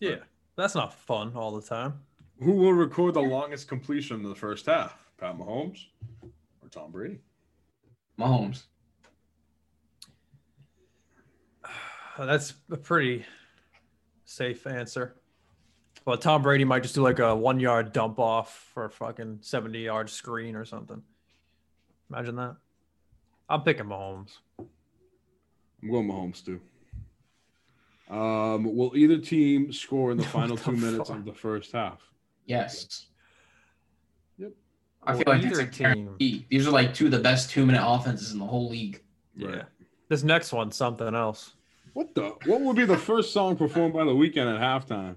S3: Yeah. That's not fun all the time.
S2: Who will record the longest completion in the first half? Pat Mahomes or Tom Brady?
S1: Mahomes. [SIGHS]
S3: That's a pretty safe answer. But Tom Brady might just do like a one yard dump off for a fucking 70 yard screen or something. Imagine that. I'm picking Mahomes.
S2: I'm going Mahomes too. Um, will either team score in the [LAUGHS] final
S3: the
S2: two minutes of the first half?
S1: Yes.
S2: Yep.
S1: I feel
S3: Well,
S1: like that's a
S3: either team.
S1: These are like two of the best two minute offenses in the whole league.
S3: Yeah. This next one's something else.
S2: What the? What would be the first song performed by the Weeknd at halftime?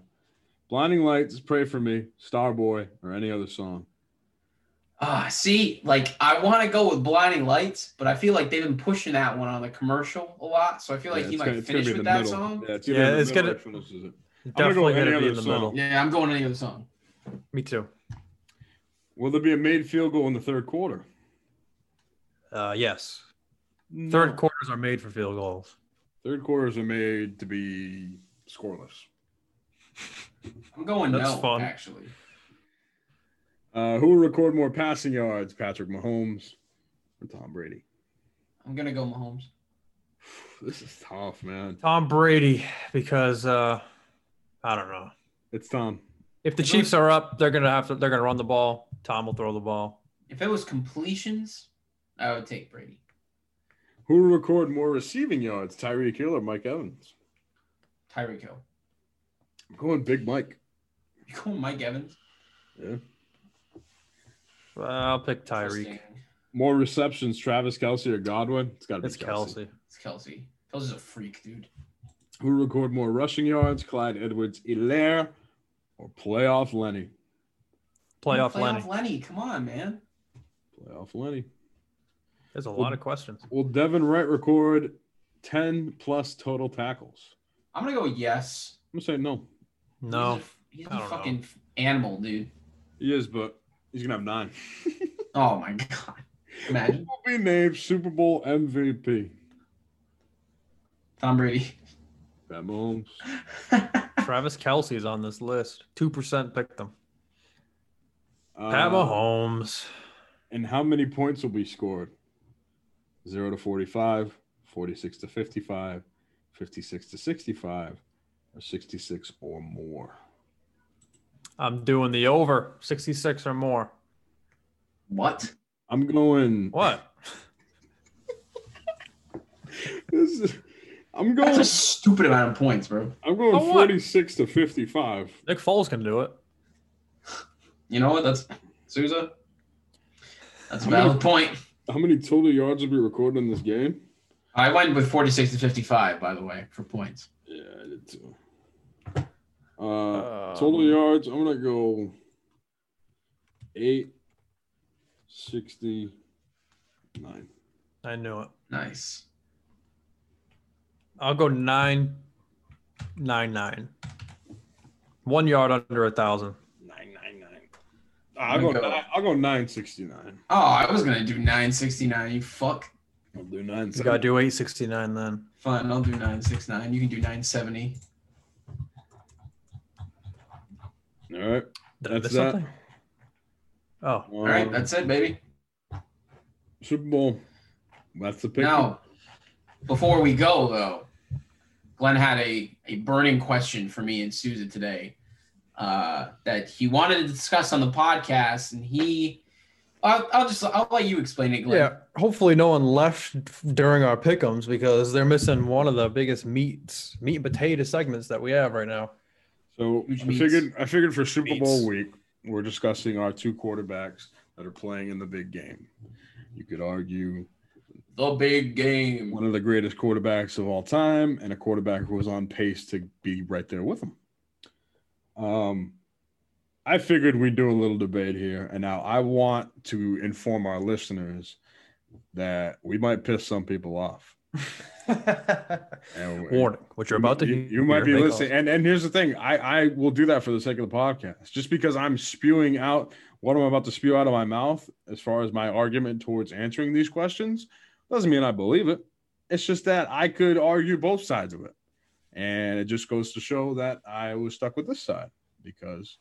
S2: Blinding Lights, Pray for Me, Starboy, or any other song?
S1: Ah, see, like I want to go with Blinding Lights, but I feel like they've been pushing that one on the commercial a lot, so I feel like
S2: Yeah,
S1: he might
S2: gonna-
S1: finish with that
S2: middle.
S1: song.
S2: Yeah, it's,
S3: Yeah,
S2: either in
S3: it's gonna-
S2: or finishes it.
S3: Definitely
S2: any
S3: gonna be in the
S2: song.
S3: middle.
S1: Yeah, I'm going any other song.
S3: Me too.
S2: Will there be a made field goal in the third quarter?
S3: Uh, yes.
S2: No.
S3: Third quarters are made for field goals.
S2: Third quarters are made to be scoreless.
S1: I'm going
S3: That's
S1: no,
S3: fun.
S1: actually.
S2: Uh, who will record more passing yards, Patrick Mahomes or Tom Brady?
S1: I'm gonna go Mahomes. [SIGHS]
S2: This is tough, man.
S3: Tom Brady, because uh, I don't know.
S2: It's Tom.
S3: If the
S1: If
S3: Chiefs
S1: was-
S3: are up, they're gonna have to. They're gonna run the ball. Tom will throw the ball.
S1: If it was completions, I would take Brady.
S2: Who will record more receiving yards, Tyreek Hill or Mike Evans?
S1: Tyreek Hill.
S2: I'm going Big Mike.
S1: You going Mike Evans?
S2: Yeah.
S3: Uh, I'll pick Tyreek.
S2: More receptions, Travis Kelce or Godwin? It's got to be
S3: It's Kelce.
S1: It's Kelce. Kelce's a freak, dude.
S2: Who record more rushing yards, Clyde Edwards Helaire or playoff Lenny?
S3: Playoff,
S1: Playoff
S3: Lenny.
S1: Lenny. Come on, man.
S2: Playoff Lenny.
S3: There's a lot of questions.
S2: Will Devin White record 10 plus total tackles?
S1: I'm gonna go yes.
S2: I'm going to say no.
S3: No,
S1: He's a, he's
S3: I
S1: a
S3: don't know.
S1: fucking animal, dude.
S2: He is, but he's going to have nine. [LAUGHS]
S1: Oh my god. Imagine
S2: Who will be named Super Bowl MVP?
S1: Tom Brady.
S2: Pat Mahomes. [LAUGHS]
S3: Travis Kelce is on this list. Two percent picked them.
S2: Uh,
S3: Pat Mahomes.
S2: And how many points will be scored? 0 to 45, 46 to 55, 56 to 65, or 66 or more?
S3: I'm doing the over. Sixty-six or more.
S1: What?
S2: I'm going.
S3: What? [LAUGHS]
S2: This is, I'm going.
S1: That's
S2: going.
S1: a stupid amount of points, bro.
S2: I'm going
S3: Oh,
S2: 46 to 55.
S3: Nick Foles can do it.
S1: You know what? That's Souza. That's a
S2: How many-
S1: valid point.
S2: How many total yards will be recorded in this game?
S1: I went with 46 to 55, by the way, for points.
S2: Yeah, I did too. Uh,
S3: Um,
S2: total yards. I'm gonna go eight sixty nine.
S3: I knew it.
S1: Nice.
S3: I'll go nine, nine, nine. One yard under a thousand.
S2: Nine nine nine. I'll go.
S1: Go.
S2: Nine, I'll go nine sixty nine.
S1: Oh, I was gonna do 969. You fuck.
S2: I'll do nine.
S3: You gotta do eight sixty-nine then.
S1: Fine, I'll do 969. You can do 970.
S2: All right.
S3: Did I
S2: That's
S3: miss
S2: that.
S3: something? Oh,
S1: All right,
S2: Um,
S1: that's it, baby.
S2: Super Bowl. That's the pick.
S1: Now, before we go though, Glenn had a, a burning question for me and Souza today uh, that he wanted to discuss on the podcast, and he, I'll, I'll just I'll let you explain it, Glenn.
S3: yeah. Hopefully, no one left during our pickums because they're missing one of the biggest meats, meat and potato segments that we have right now.
S2: So I figured. I figured for Super Bowl week, we're discussing our two quarterbacks that are playing in the big game. You could argue
S1: The big game.
S2: one of the greatest quarterbacks of all time and a quarterback who was on pace to be right there with him. Um, I figured we'd do a little debate here, and now I want to inform our listeners that we might piss some people off.
S3: Warning: What you're about to
S2: you, you might be listening,
S3: cause-
S2: and and here's the thing: I I will do that for the sake of the podcast. Just because I'm spewing out what I'm about to spew out of my mouth, as far as my argument towards answering these questions, doesn't mean I believe it. It's just that I could argue both sides of it, and it just goes to show that I was stuck with this side because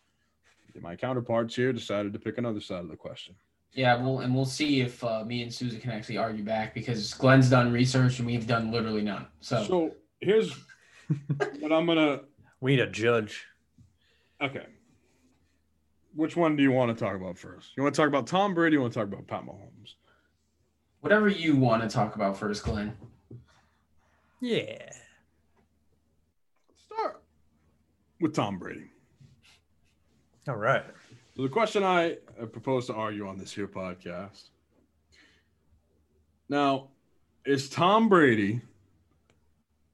S2: my counterparts here decided to pick another side of the question.
S1: Yeah, we'll and we'll see if uh, me and Souza can actually argue back because Glenn's done research and we've done literally none. So,
S2: So here's [LAUGHS] what I'm gonna.
S3: We need a judge.
S2: Okay. Which one do you want to talk about first? You want to talk about Tom Brady? You want to talk about Pat Mahomes?
S1: whatever you want to talk about first, Glenn.
S3: Yeah.
S2: Start with Tom Brady.
S3: All right.
S2: So the question I uh, propose to argue on this here podcast. Now, is Tom Brady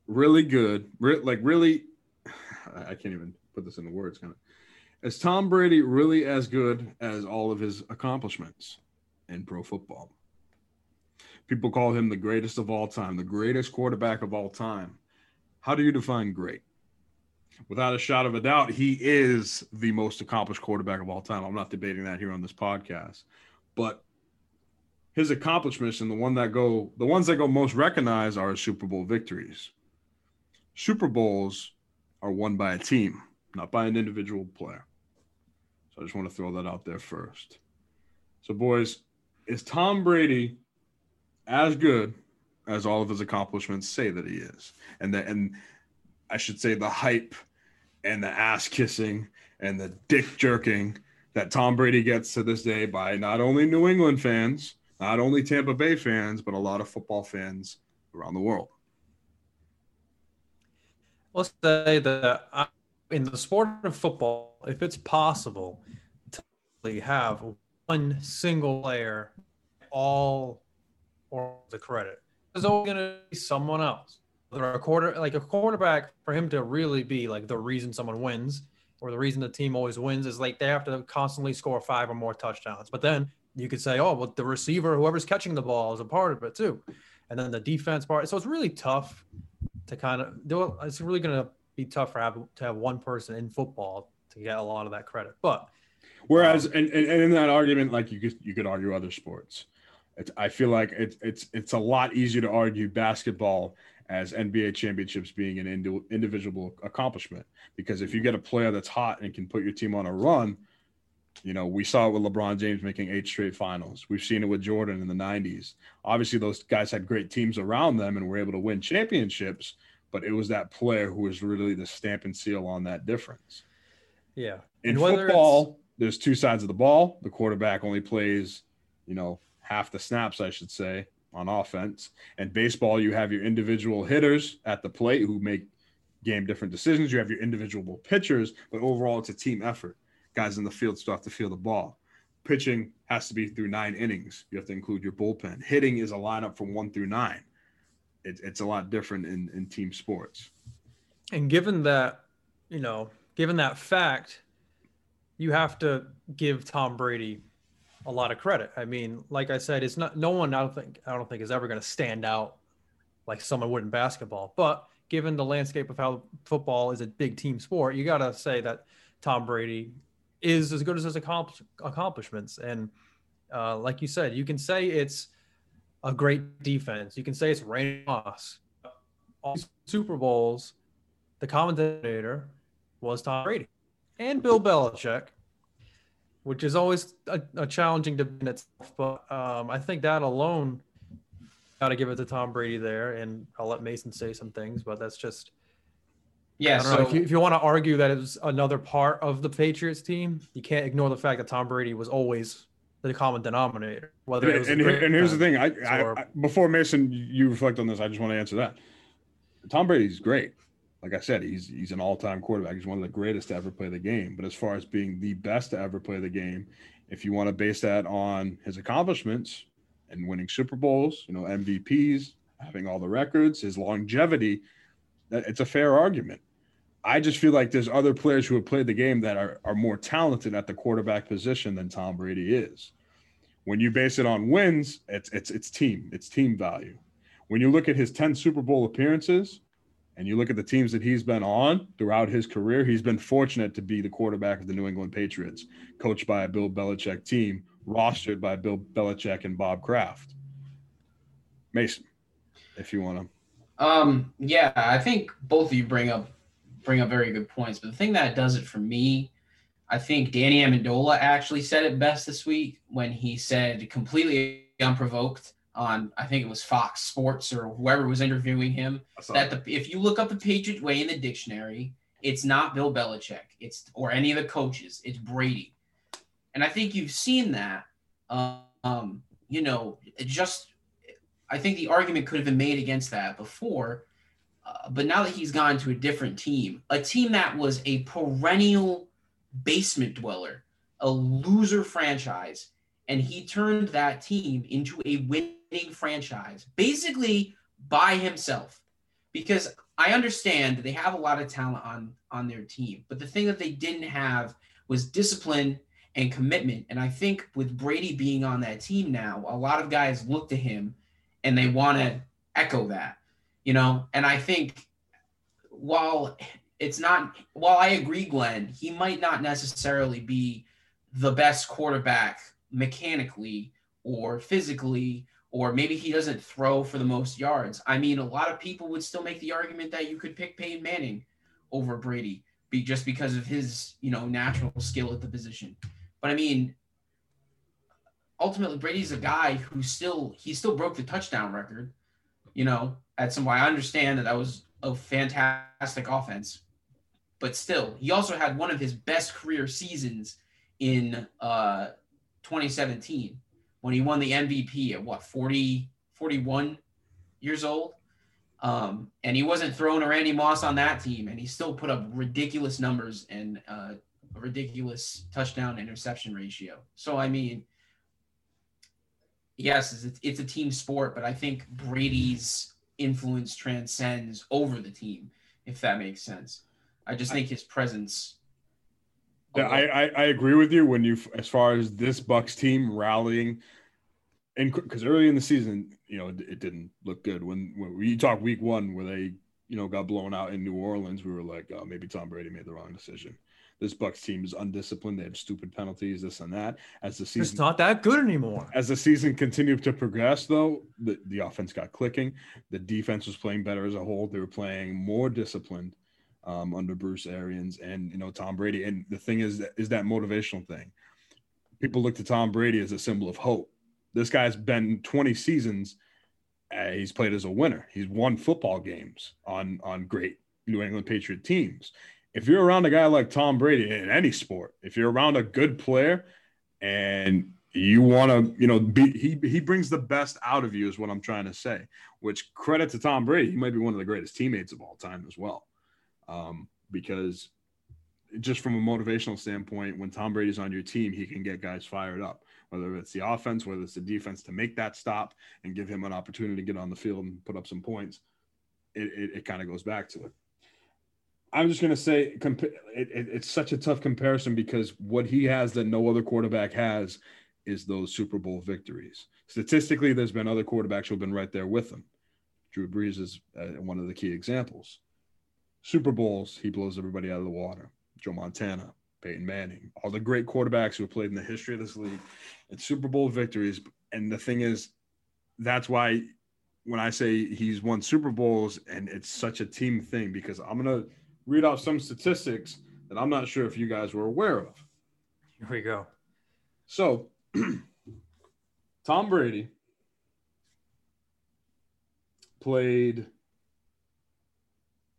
S2: really good? Re- like really, I I can't even put this into words. Kind of. Is Tom Brady really as good as all of his accomplishments in pro football? People call him the greatest of all time, the greatest quarterback of all time. How do you define great? Without a shot of a doubt, he is the most accomplished quarterback of all time. I'm not debating that here on this podcast. But his accomplishments and the one that go the ones that go most recognized are Super Bowl victories. Super Bowls are won by a team, not by an individual player. So I just want to throw that out there first. So boys, is Tom Brady as good as all of his accomplishments say that he is? And that and I should say the hype and the ass kissing and the dick jerking that Tom Brady gets to this day by not only New England fans, not only Tampa Bay fans, but a lot of football fans around the world.
S3: Let's say that in the sport of football, if it's possible to have one single player all or the credit, there's always going to be someone else. A quarter, like a quarterback, for him to really be like the reason someone wins or the reason the team always wins is like they have to constantly score five or more touchdowns. But then you could say, oh, well, the receiver, whoever's catching the ball, is a part of it too, and then the defense part. So it's really tough to kind of do. It's really going to be tough for have to have one person in football to get a lot of that credit. But
S2: whereas, um, and, and in that argument, like you could you could argue other sports. It's, I feel like it's it's it's a lot easier to argue basketball as NBA championships being an indi- individual accomplishment because if you get a player that's hot and can put your team on a run, you know, we saw it with LeBron James making eight straight finals. We've seen it with Jordan in the 90s. Obviously, those guys had great teams around them and were able to win championships, but it was that player who was really the stamp and seal on that difference.
S3: Yeah.
S2: In football, there's two sides of the ball. The quarterback only plays, you know, half the snaps, I should say, on offense. And baseball, you have your individual hitters at the plate who make game different decisions. You have your individual pitchers, but overall, it's a team effort guys in the field still have to feel the ball. Pitching has to be through nine innings. You have to include your bullpen. Hitting is a lineup from one through nine. It, it's a lot different in, in team sports.
S3: And given that, you know, given that fact, you have to give Tom Brady a lot of credit. I mean, like I said, it's not no one I don't think I don't think is ever going to stand out like someone would in basketball. But given the landscape of how football is a big team sport, you got to say that Tom Brady is as good as his accomplishments. And uh, like you said, you can say it's a great defense. You can say it's Randy Moss. All Super Bowls, the commentator was Tom Brady and Bill Belichick, which is always a, a challenging debate itself. But um, I think that alone got to give it to Tom Brady there. And I'll let Mason say some things, but that's just – yeah. So if you, if you want to argue that it was another part of the Patriots team, you can't ignore the fact that Tom Brady was always the common denominator. Whether
S2: and, and, and here's the thing, I, I, I, before Mason, you reflect on this. I just want to answer that. Tom Brady's great. Like I said, he's he's an all-time quarterback. He's one of the greatest to ever play the game. But as far as being the best to ever play the game, if you want to base that on his accomplishments and winning Super Bowls, you know, MVPs, having all the records, his longevity, it's a fair argument. I just feel like there's other players who have played the game that are, are more talented at the quarterback position than Tom Brady is. When you base it on wins, it's it's it's team, it's team value. When you look at his 10 Super Bowl appearances and you look at the teams that he's been on throughout his career, he's been fortunate to be the quarterback of the New England Patriots, coached by a Bill Belichick team, rostered by Bill Belichick and Bob Kraft. Mason, if you want
S1: to. Um, yeah, I think both of you bring up bring up very good points. But the thing that does it for me, I think Danny Amendola actually said it best this week when he said completely unprovoked on I think it was Fox Sports or whoever was interviewing him that the, if you look up the Patriot way in the dictionary, it's not Bill Belichick, it's or any of the coaches, it's Brady. And I think you've seen that. Um, you know, just I think the argument could have been made against that before uh, but now that he's gone to a different team, a team that was a perennial basement dweller, a loser franchise, and he turned that team into a winning franchise basically by himself. Because I understand they have a lot of talent on on their team, but the thing that they didn't have was discipline and commitment. And I think with Brady being on that team now, a lot of guys look to him and they want to echo that you know, and I think while it's not, while I agree, Glenn, he might not necessarily be the best quarterback mechanically or physically, or maybe he doesn't throw for the most yards. I mean, a lot of people would still make the argument that you could pick Peyton Manning over Brady be just because of his, you know, natural skill at the position. But I mean, ultimately Brady's a guy who still he still broke the touchdown record, you know, at some point. I understand that that was a fantastic offense, but still, he also had one of his best career seasons in uh 2017 when he won the MVP at what 40 41 years old. Um, and he wasn't throwing a Randy Moss on that team, and he still put up ridiculous numbers and uh, a ridiculous touchdown interception ratio. So I mean, yes, it's, it's a team sport, but I think Brady's influence transcends over the team, if that makes sense. I just think his presence.
S2: Yeah, I, I, I agree with you when you as far as this Bucks team rallying, and because early in the season, you know, it, it didn't look good. When when we talk week one where they you know got blown out in New Orleans, we were like, oh, maybe Tom Brady made the wrong decision. This Bucks team is undisciplined. They had stupid penalties, this and that. As the season,
S3: it's not that good anymore.
S2: As the season continued to progress, though, the, the offense got clicking. The defense was playing better as a whole. They were playing more disciplined um, under Bruce Arians and you know Tom Brady. And the thing is, is that motivational thing. People look to Tom Brady as a symbol of hope. This guy's been 20 seasons. Uh, he's played as a winner. He's won football games on on great New England Patriot teams if you're around a guy like Tom Brady in any sport, if you're around a good player and you want to, you know, be, he he brings the best out of you is what I'm trying to say. Which credit to Tom Brady, he might be one of the greatest teammates of all time as well, um, because just from a motivational standpoint, when Tom Brady's on your team, he can get guys fired up. Whether it's the offense, whether it's the defense, to make that stop and give him an opportunity to get on the field and put up some points, it, it, it kind of goes back to it. I'm just going to say it, it, it's such a tough comparison because what he has that no other quarterback has is those Super Bowl victories. Statistically, there's been other quarterbacks who've been right there with him. Drew Brees is uh, one of the key examples. Super Bowls, he blows everybody out of the water. Joe Montana, Peyton Manning, all the great quarterbacks who have played in the history of this league, and Super Bowl victories. And the thing is, that's why when I say he's won Super Bowls and it's such a team thing, because I'm going to read off some statistics that I'm not sure if you guys were aware of.
S3: Here we go.
S2: So, [CLEARS THROAT] Tom Brady played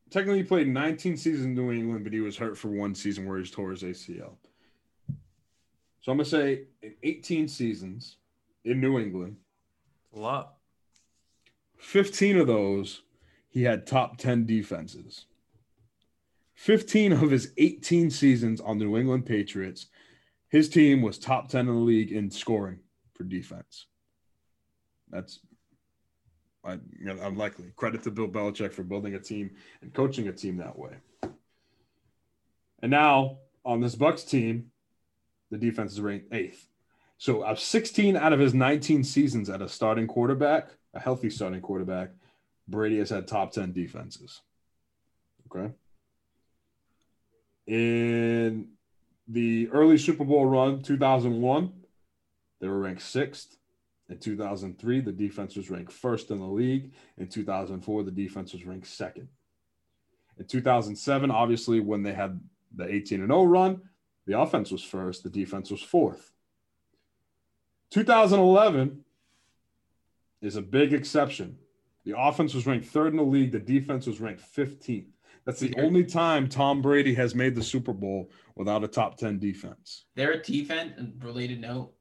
S2: technically he played 19 seasons in New England, but he was hurt for one season where he tore his ACL. So I'm gonna say in 18 seasons in New England,
S3: a lot.
S2: 15 of those he had top 10 defenses. 15 of his 18 seasons on the New England Patriots, his team was top 10 in the league in scoring for defense. That's I, you know, unlikely. Credit to Bill Belichick for building a team and coaching a team that way. And now on this Bucks team, the defense is ranked eighth. So of 16 out of his 19 seasons at a starting quarterback, a healthy starting quarterback, Brady has had top 10 defenses. Okay in the early Super Bowl run, 2001, they were ranked sixth. In 2003, the defense was ranked first in the league. In 2004, the defense was ranked second. In 2007, obviously, when they had the 18 and 0 run, the offense was first, the defense was fourth. 2011 is a big exception. The offense was ranked third in the league, the defense was ranked 15th. That's the only time Tom Brady has made the Super Bowl without a top 10 defense.
S1: Their defense, related note,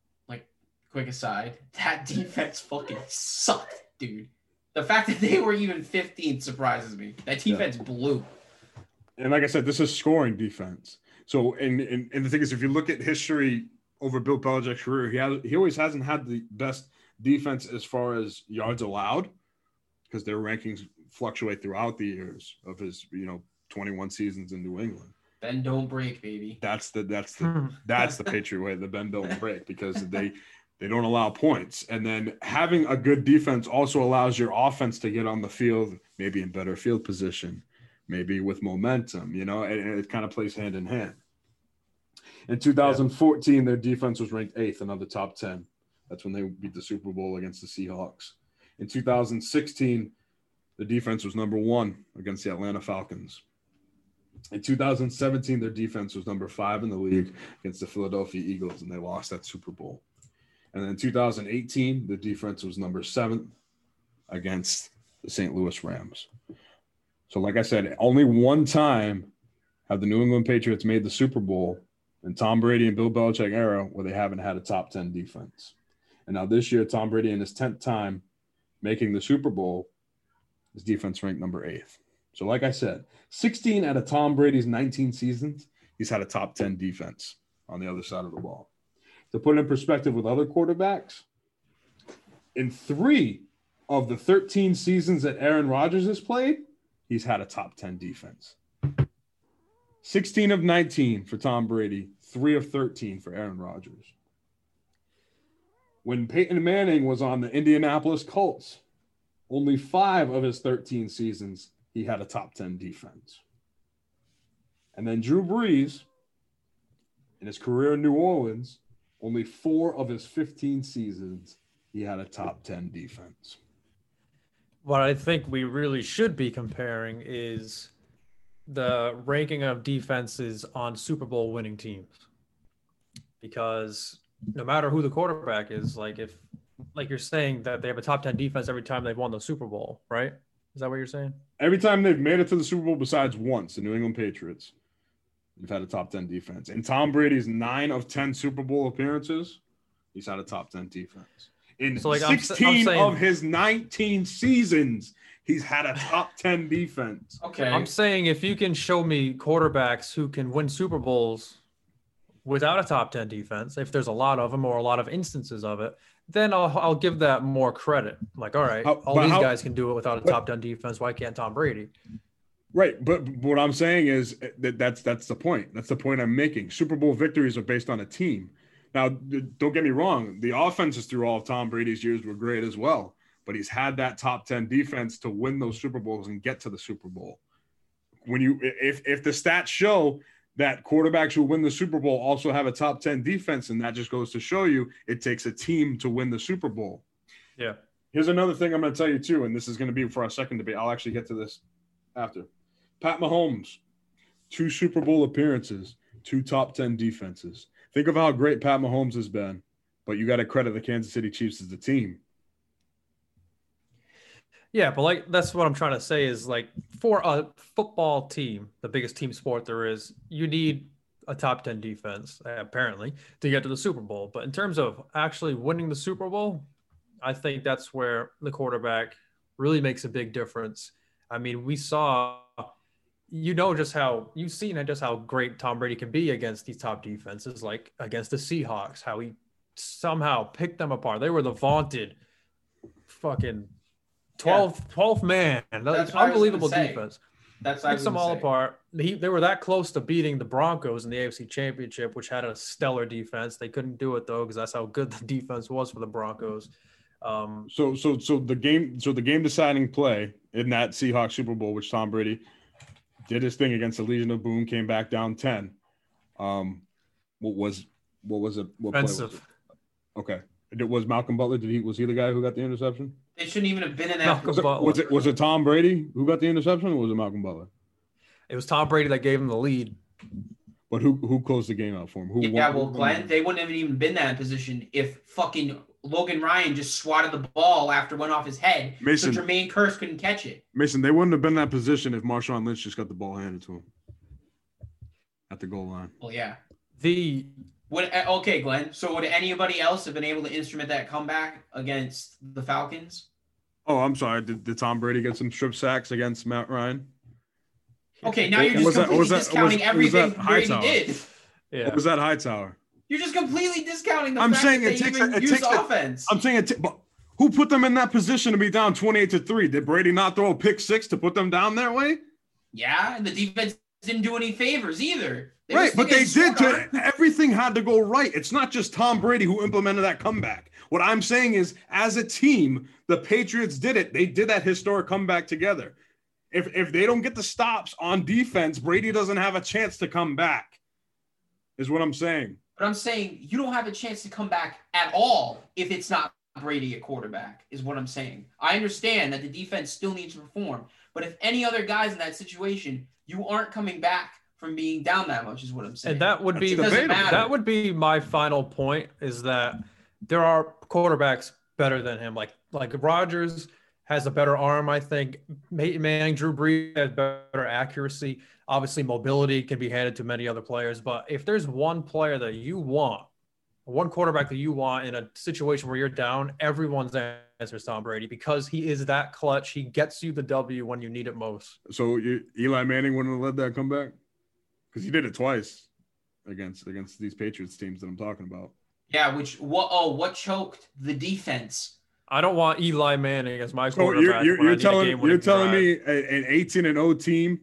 S1: quick aside, that [LAUGHS] defense fucking sucked, dude. The fact that they were even 15th surprises me. That defense yeah. blew.
S2: And like I said, this is scoring defense. So, and, and, and the thing is, if you look at history over Bill Belichick's career, he has he always hasn't had the best defense as far as yards allowed because their rankings fluctuate throughout the years of his, you know, 21 seasons in New England.
S1: Bend don't break, baby.
S2: That's the that's the hmm. that's the Patriot way. The bend don't break because they they don't allow points. And then having a good defense also allows your offense to get on the field, maybe in better field position, maybe with momentum. You know, and, it kind of plays hand in hand. In 2014, yeah. their defense was ranked eighth, another top 10 That's when they beat the Super Bowl against the Seahawks. In 2016, the defense was number one against the Atlanta Falcons. In 2017, their defense was number five in the league against the Philadelphia Eagles, and they lost that Super Bowl. And in 2018, the defense was number seven against the St. Louis Rams. So, like I said, only one time have the New England Patriots made the Super Bowl in Tom Brady and Bill Belichick era where they haven't had a top 10 defense. And now this year, Tom Brady in his 10th time making the Super Bowl, his defense ranked number eighth. So, like I said, 16 out of Tom Brady's 19 seasons, he's had a top 10 defense on the other side of the ball. To put it in perspective with other quarterbacks, in three of the 13 seasons that Aaron Rodgers has played, he's had a top 10 defense. 16 of 19 for Tom Brady, three of 13 for Aaron Rodgers. When Peyton Manning was on the Indianapolis Colts, only five of his 13 seasons, he had a top 10 defense. And then Drew Brees, in his career in New Orleans, only four of his 15 seasons, he had a top 10 defense.
S3: What I think we really should be comparing is the ranking of defenses on Super Bowl winning teams. Because no matter who the quarterback is, like if like you're saying that they have a top 10 defense every time they've won the Super Bowl, right? Is that what you're saying?
S2: Every time they've made it to the Super Bowl, besides once, the New England Patriots, they've had a top 10 defense. In Tom Brady's nine of 10 Super Bowl appearances, he's had a top 10 defense. In
S3: So, like, I'm- I'm
S2: 16
S3: saying-
S2: of his 19 seasons, he's had a top 10 defense.
S1: Okay.
S3: I'm saying if you can show me quarterbacks who can win Super Bowls without a top 10 defense, if there's a lot of them or a lot of instances of it, then I'll, I'll give that more credit. Like, all right,
S2: How-
S3: all these
S2: how-
S3: guys can do it without a top 10 defense. Why can't Tom Brady?
S2: Right, but but what I'm saying is eh, that that's that's the point. That's the point I'm making. Super Bowl victories are based on a team. Now, don't get me wrong. The offenses through all of Tom Brady's years were great as well, but he's had that top ten defense to win those Super Bowls and get to the Super Bowl. When you if if the stats show that quarterbacks who win the Super Bowl also have a top ten defense, and that just goes to show you it takes a team to win the Super Bowl.
S3: Yeah.
S2: Here's another thing I'm going to tell you too, and this is going to be for our second debate. I'll actually get to this after. Pat Mahomes, two Super Bowl appearances, two top 10 defenses. Think of how great Pat Mahomes has been, but you got to credit the Kansas City Chiefs as the team.
S3: Yeah, but like that's what I'm trying to say is like for a football team, the biggest team sport there is, you need a top 10 defense apparently to get to the Super Bowl. But in terms of actually winning the Super Bowl, I think that's where the quarterback really makes a big difference. I mean, we saw you know just how you've seen just how great Tom Brady can be against these top defenses, like against the Seahawks, how he somehow picked them apart. They were the vaunted fucking 12th, 12th man.
S1: That's
S3: That's
S1: what I was
S3: unbelievable defense.
S1: That's what
S3: Picks them all
S1: say.
S3: apart. He, they were that close to beating the Broncos in the AFC Championship, which had a stellar defense. They couldn't do it though because that's how good the [LAUGHS] defense was for the Broncos. Um,
S2: So so so the game so the game deciding play in that Seahawks Super Bowl, which Tom Brady did his thing against the Legion of Boom, came back down 10. Um what was what was it? What play was
S3: offensive.
S2: it? Okay. It was Malcolm Butler. Did he was he the guy who got the interception?
S1: They shouldn't even have been in that.
S3: Malcolm
S2: Was it,
S3: Butler.
S2: was it was it Tom Brady who got the interception, or was it Malcolm Butler?
S3: It was Tom Brady that gave him the lead.
S2: But who who closed the game out for him? Who
S1: Yeah,
S2: won-
S1: well,
S2: who
S1: Glenn,
S2: the-
S1: they wouldn't have even been that position if fucking Logan Ryan just swatted the ball after it went off his head.
S2: Mason.
S1: So Jermaine Kearse couldn't catch it.
S2: Mason, they wouldn't have been in that position if Marshawn Lynch just got the ball handed to him at the goal line.
S1: Well, yeah.
S3: The
S1: Would uh, okay, Glenn. So would anybody else have been able to instrument that comeback against the Falcons?
S2: Oh, I'm sorry. Did, did Tom Brady get some strip sacks against Matt Ryan?
S1: Okay, now you're just
S2: was that-
S1: completely
S2: was that-
S1: discounting
S2: was- was
S1: everything
S2: that
S1: Brady
S2: Hightower?
S1: did.
S3: yeah.
S2: What was that Hightower?
S1: You're just completely discounting the
S2: I'm
S1: fact
S2: saying
S1: that
S2: it
S1: they
S2: takes
S1: even
S2: a- it
S1: use
S2: takes a-
S1: offense.
S2: I'm saying it. T- but who put them in that position to be down 28 to three? Did Brady not throw a pick six to put them down that way?
S1: yeah, and the defense didn't do any favors either. They
S2: right, but they did. To, [LAUGHS] everything had to go right. It's not just Tom Brady who implemented that comeback. What I'm saying is, as a team, the Patriots did it. They did that historic comeback together. If if they don't get the stops on defense, Brady doesn't have a chance to come back. Is what I'm saying.
S1: But I'm saying you don't have a chance to come back at all if it's not Brady at quarterback, is what I'm saying. I understand that the defense still needs to perform, but if any other guys in that situation, you aren't coming back from being down that much, is what I'm saying.
S3: And that would be
S1: debatable.
S3: that would be my final point is that there are quarterbacks better than him. Like like Rodgers has a better arm, I think. Peyton Manning, Drew Brees has better accuracy. Obviously, mobility can be handed to many other players. But if there's one player that you want, one quarterback that you want in a situation where you're down, everyone's answer is Tom Brady because he is that clutch. He gets you the W when you need it most.
S2: So you, Eli Manning wouldn't have led that comeback because he did it twice against against these Patriots teams that I'm talking about.
S1: yeah, which what oh what choked the defense?
S3: I don't want Eli Manning as my
S2: So
S3: quarterback.
S2: you're, you're, you're telling you're telling
S3: drive.
S2: me an 18 and 0 team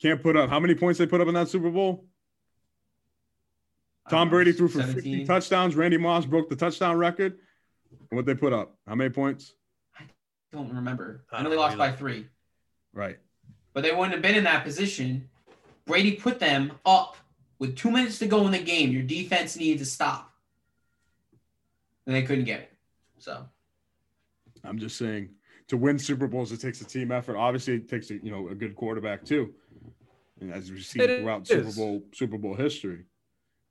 S2: can't put up how many points they put up in that Super Bowl? Tom Brady threw for 50 touchdowns. Randy Moss broke the touchdown record. And what they put up? How many points?
S1: I don't remember.
S3: I
S1: I know they
S3: know
S1: lost by three,
S2: Right.
S1: but they wouldn't have been in that position. Brady put them up with two minutes to go in the game. Your defense needed to stop, and they couldn't get it. So
S2: I'm just saying to win Super Bowls, it takes a team effort. Obviously, it takes a, you know a good quarterback too, and as we've seen
S3: It
S2: throughout
S3: is.
S2: Super Bowl Super Bowl history.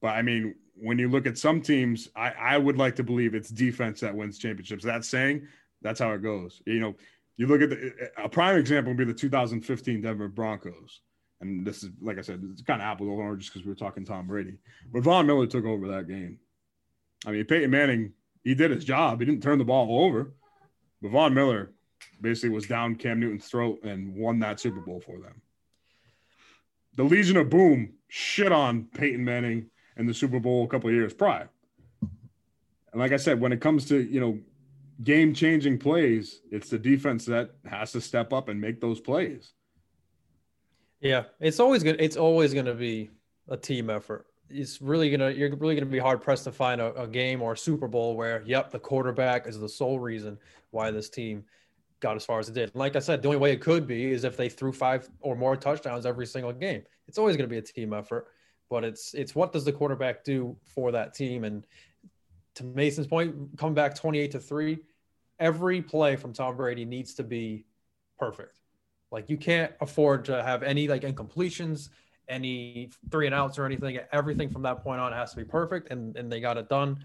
S2: But I mean, when you look at some teams, I, I would like to believe it's defense that wins championships. That's saying that's how it goes. You know, you look at the, a prime example would be the 2015 Denver Broncos. And this is, like I said, it's kind of apple to oranges because we were talking Tom Brady. But Von Miller took over that game. I mean, Peyton Manning, he did his job. He didn't turn the ball over. But Von Miller basically was down Cam Newton's throat and won that Super Bowl for them. The Legion of Boom shit on Peyton Manning in the Super Bowl a couple years prior. And like I said, when it comes to, you know, game changing plays, it's the defense that has to step up and make those plays.
S3: Yeah, it's always gonna it's always gonna be a team effort. It's really gonna you're really gonna be hard pressed to find a, a game or a Super Bowl where yep the quarterback is the sole reason why this team got as far as it did. Like I said, the only way it could be is if they threw five or more touchdowns every single game. It's always gonna be a team effort, but it's it's what does the quarterback do for that team? And to Mason's point, coming back twenty eight to three, every play from Tom Brady needs to be perfect. Like you can't afford to have any like incompletions, any three and outs or anything. Everything from that point on has to be perfect, and and they got it done,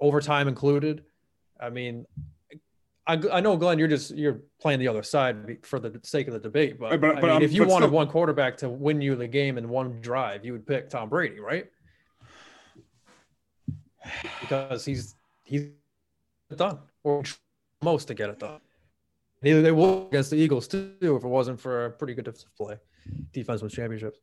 S3: overtime included. I mean, I, I know Glenn, you're just you're playing the other side for the sake of the debate, but,
S2: But- but
S3: I mean, if you wanted
S2: still-
S3: one quarterback to win you the game in one drive, you would pick Tom Brady, right? Because he's he's done or most to get it done. Neither they will against the Eagles too if it wasn't for a pretty good defensive play. Defense wins championships.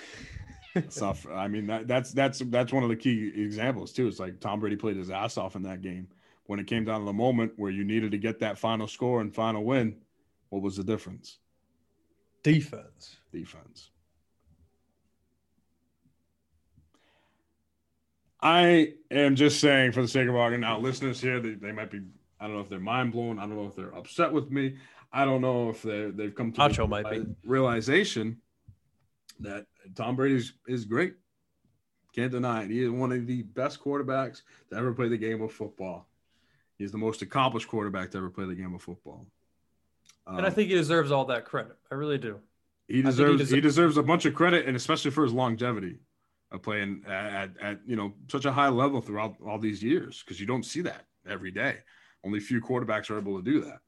S3: [LAUGHS]
S2: stuff. I mean, that, that's that's that's one of the key examples too. It's like Tom Brady played his ass off in that game. When it came down to the moment where you needed to get that final score and final win, what was the difference?
S3: Defense.
S2: Defense. I am just saying, for the sake of argument, now listeners here, they, they might be. I don't know if they're mind blown. I don't know if they're upset with me. I don't know if they they've come to
S3: Nacho might be.
S2: realization that Tom Brady is, is great. Can't deny it. He is one of the best quarterbacks to ever play the game of football. He's the most accomplished quarterback to ever play the game of football.
S3: And I
S2: Um,
S3: think he deserves all that credit. I really do.
S2: he
S3: think he
S2: deserves he,
S3: deserves-
S2: deserves a bunch of credit, and especially for his longevity of playing at, at, at you know such a high level throughout all these years because you don't see that every day. Only few quarterbacks are able to do that.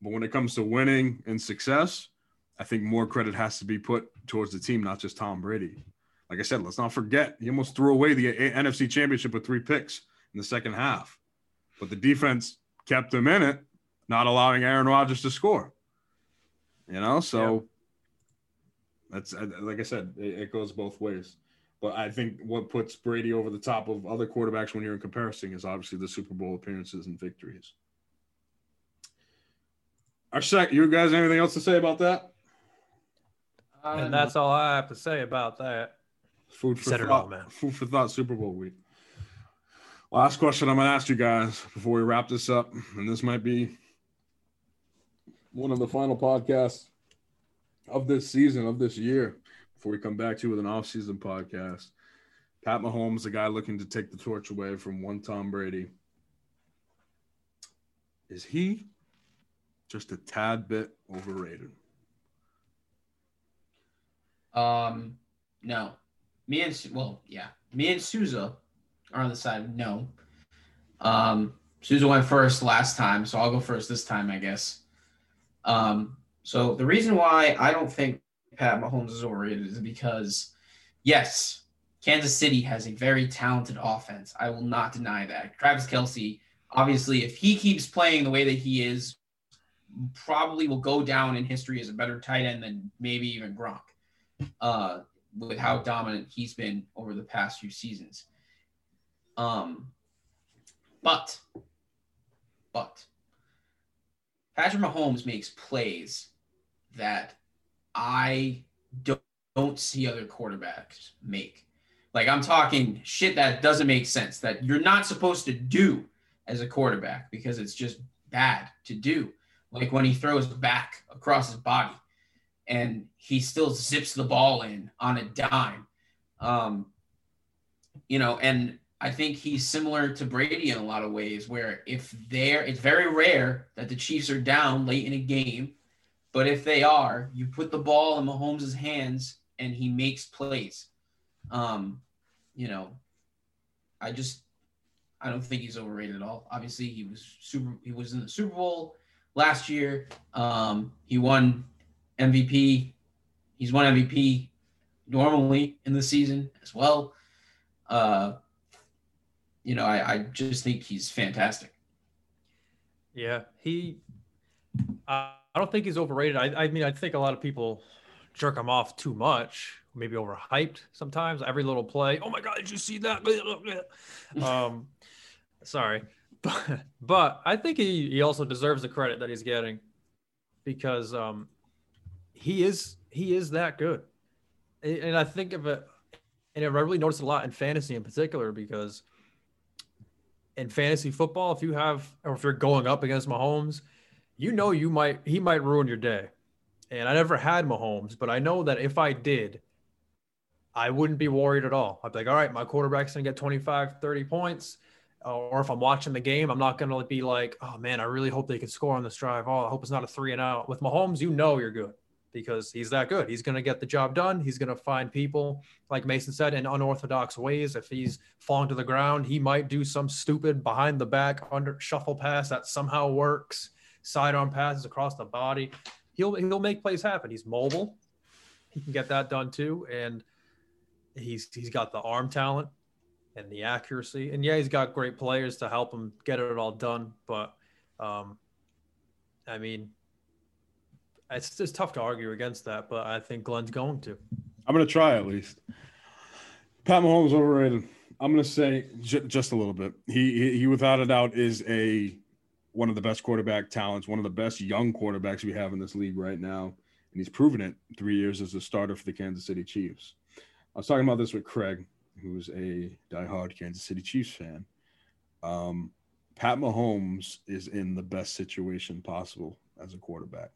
S2: But when it comes to winning and success, I think more credit has to be put towards the team, not just Tom Brady. Like I said, let's not forget he almost threw away the A- NFC Championship with three picks in the second half, but the defense kept him in it, not allowing Aaron Rodgers to score. You know, so that's uh, like I said, it, it goes both ways. But I think what puts Brady over the top of other quarterbacks when you're in comparison is obviously the Super Bowl appearances and victories. Our sec, you guys, anything else to say about that?
S3: And that's all I have to say about that.
S2: Food for
S3: Said
S2: thought,
S3: all, man.
S2: Food for thought. Super Bowl week. Last question I'm going to ask you guys before we wrap this up, and this might be one of the final podcasts of this season of this year before we come back to you with an off-season podcast. Pat Mahomes, the guy looking to take the torch away from one Tom Brady. Is he just a tad bit overrated?
S1: Um, no. Me and well, yeah, me and Souza are on the side of no. Um, Souza went first last time, so I'll go first this time, I guess. Um, so the reason why I don't think Pat Mahomes is overrated is because, yes, Kansas City has a very talented offense. I will not deny that. Travis Kelce, obviously, if he keeps playing the way that he is, probably will go down in history as a better tight end than maybe even Gronk. Uh, with how dominant he's been over the past few seasons. Um, but, but Patrick Mahomes makes plays that I don't, don't see other quarterbacks make. Like I'm talking shit that doesn't make sense that you're not supposed to do as a quarterback because it's just bad to do. Like when he throws back across his body and he still zips the ball in on a dime. Um, you know, and I think he's similar to Brady in a lot of ways, where if they're, it's very rare that the Chiefs are down late in a game, but if they are, you put the ball in Mahomes' hands and he makes plays. Um, you know, I just, I don't think he's overrated at all. Obviously, he was super, he was in the Super Bowl last year. Um, he won MVP. He's won MVP normally in the season as well. Uh, you know, I, I just think he's fantastic.
S3: Yeah, he. I don't think he's overrated. I, I mean, I think a lot of people jerk him off too much, maybe overhyped sometimes. Every little play. Oh my God, did you see that? [LAUGHS] um, sorry, [LAUGHS] but but I think he he also deserves the credit that he's getting because um he is he is that good, and I think of it, and I really noticed a lot in fantasy in particular because in fantasy football, if you have or if you're going up against Mahomes, you know you might he might ruin your day. And I never had Mahomes, but I know that if I did, I wouldn't be worried at all. I'd be like, all right, my quarterback's gonna get 25, 30 points. Or if I'm watching the game, I'm not gonna be like, oh man, I really hope they can score on this drive. Oh, I hope it's not a three and out. With Mahomes, you know you're good because he's that good. He's going to get the job done. He's going to find people, like Mason said, in unorthodox ways. If he's falling to the ground, he might do some stupid behind the back under shuffle pass that somehow works, sidearm passes across the body. He'll he'll make plays happen. He's mobile. He can get that done too, and he's he's got the arm talent and the accuracy. And yeah, he's got great players to help him get it all done. But um, I mean, it's just tough to argue against that, but I think Glenn's going to.
S2: I'm going to try at least. Pat Mahomes overrated. I'm going to say j- just a little bit. He, he, he without a doubt is a one of the best quarterback talents, one of the best young quarterbacks we have in this league right now, and he's proven it three years as a starter for the Kansas City Chiefs. I was talking about this with Craig, who's a diehard Kansas City Chiefs fan. Um, Pat Mahomes is in the best situation possible as a quarterback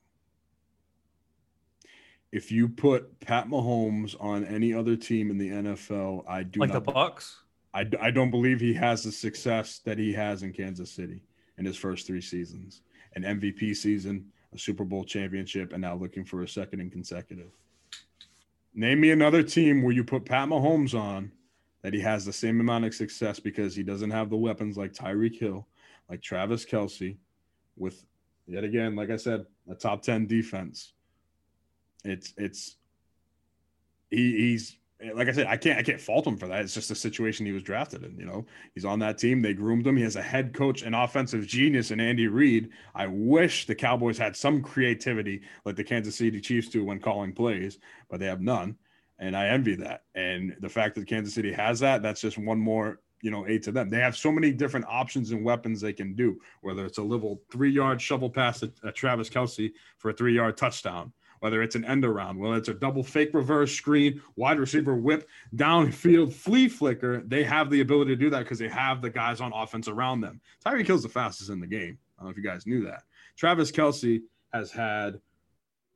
S2: if you put Pat Mahomes on any other team in the NFL, I do
S3: like
S2: not,
S3: the Bucks.
S2: I, I don't believe he has the success that he has in Kansas City in his first three seasons an MVP season, a Super Bowl championship, and now looking for a second and consecutive. Name me another team where you put Pat Mahomes on that he has the same amount of success because he doesn't have the weapons like Tyreek Hill, like Travis Kelce, with yet again, like I said, a top 10 defense it's it's he, he's like I said, I can't I can't fault him for that. It's just the situation he was drafted in. You know, he's on that team. They groomed him. He has a head coach and offensive genius in Andy Reid. I wish the Cowboys had some creativity like the Kansas City Chiefs do when calling plays, but they have none. And I envy that. And the fact that Kansas City has that, that's just one more, you know, aid to them. They have so many different options and weapons they can do, whether it's a little three yard shovel pass at, at uh, Travis Kelce for a three yard touchdown whether it's an end around, whether it's a double fake reverse screen, wide receiver whip, downfield flea flicker, they have the ability to do that because they have the guys on offense around them. Tyreek Hill's the fastest in the game. I don't know if you guys knew that. Travis Kelce has had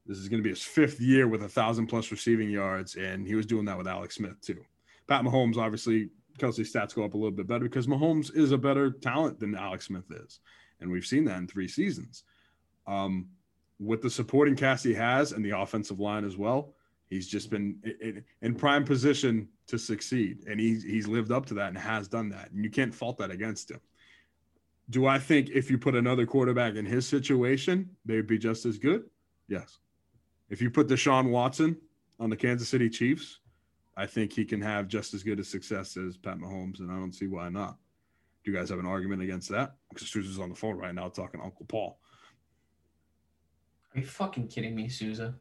S2: this is going to be his fifth year with a thousand plus receiving yards, and he was doing that with Alex Smith too. Pat Mahomes, obviously, Kelce's stats go up a little bit better because Mahomes is a better talent than Alex Smith is. And we've seen that in three seasons. Um, with the supporting cast he has and the offensive line as well, he's just been in, in prime position to succeed. And he's, he's lived up to that and has done that. And you can't fault that against him. Do I think if you put another quarterback in his situation, they would be just as good? Yes. If you put Deshaun Watson on the Kansas City Chiefs, I think he can have just as good a success as Pat Mahomes, and I don't see why not. Do you guys have an argument against that? Because Sousa's on the phone right now talking to Uncle Paul.
S1: Are you fucking kidding me, Sousa?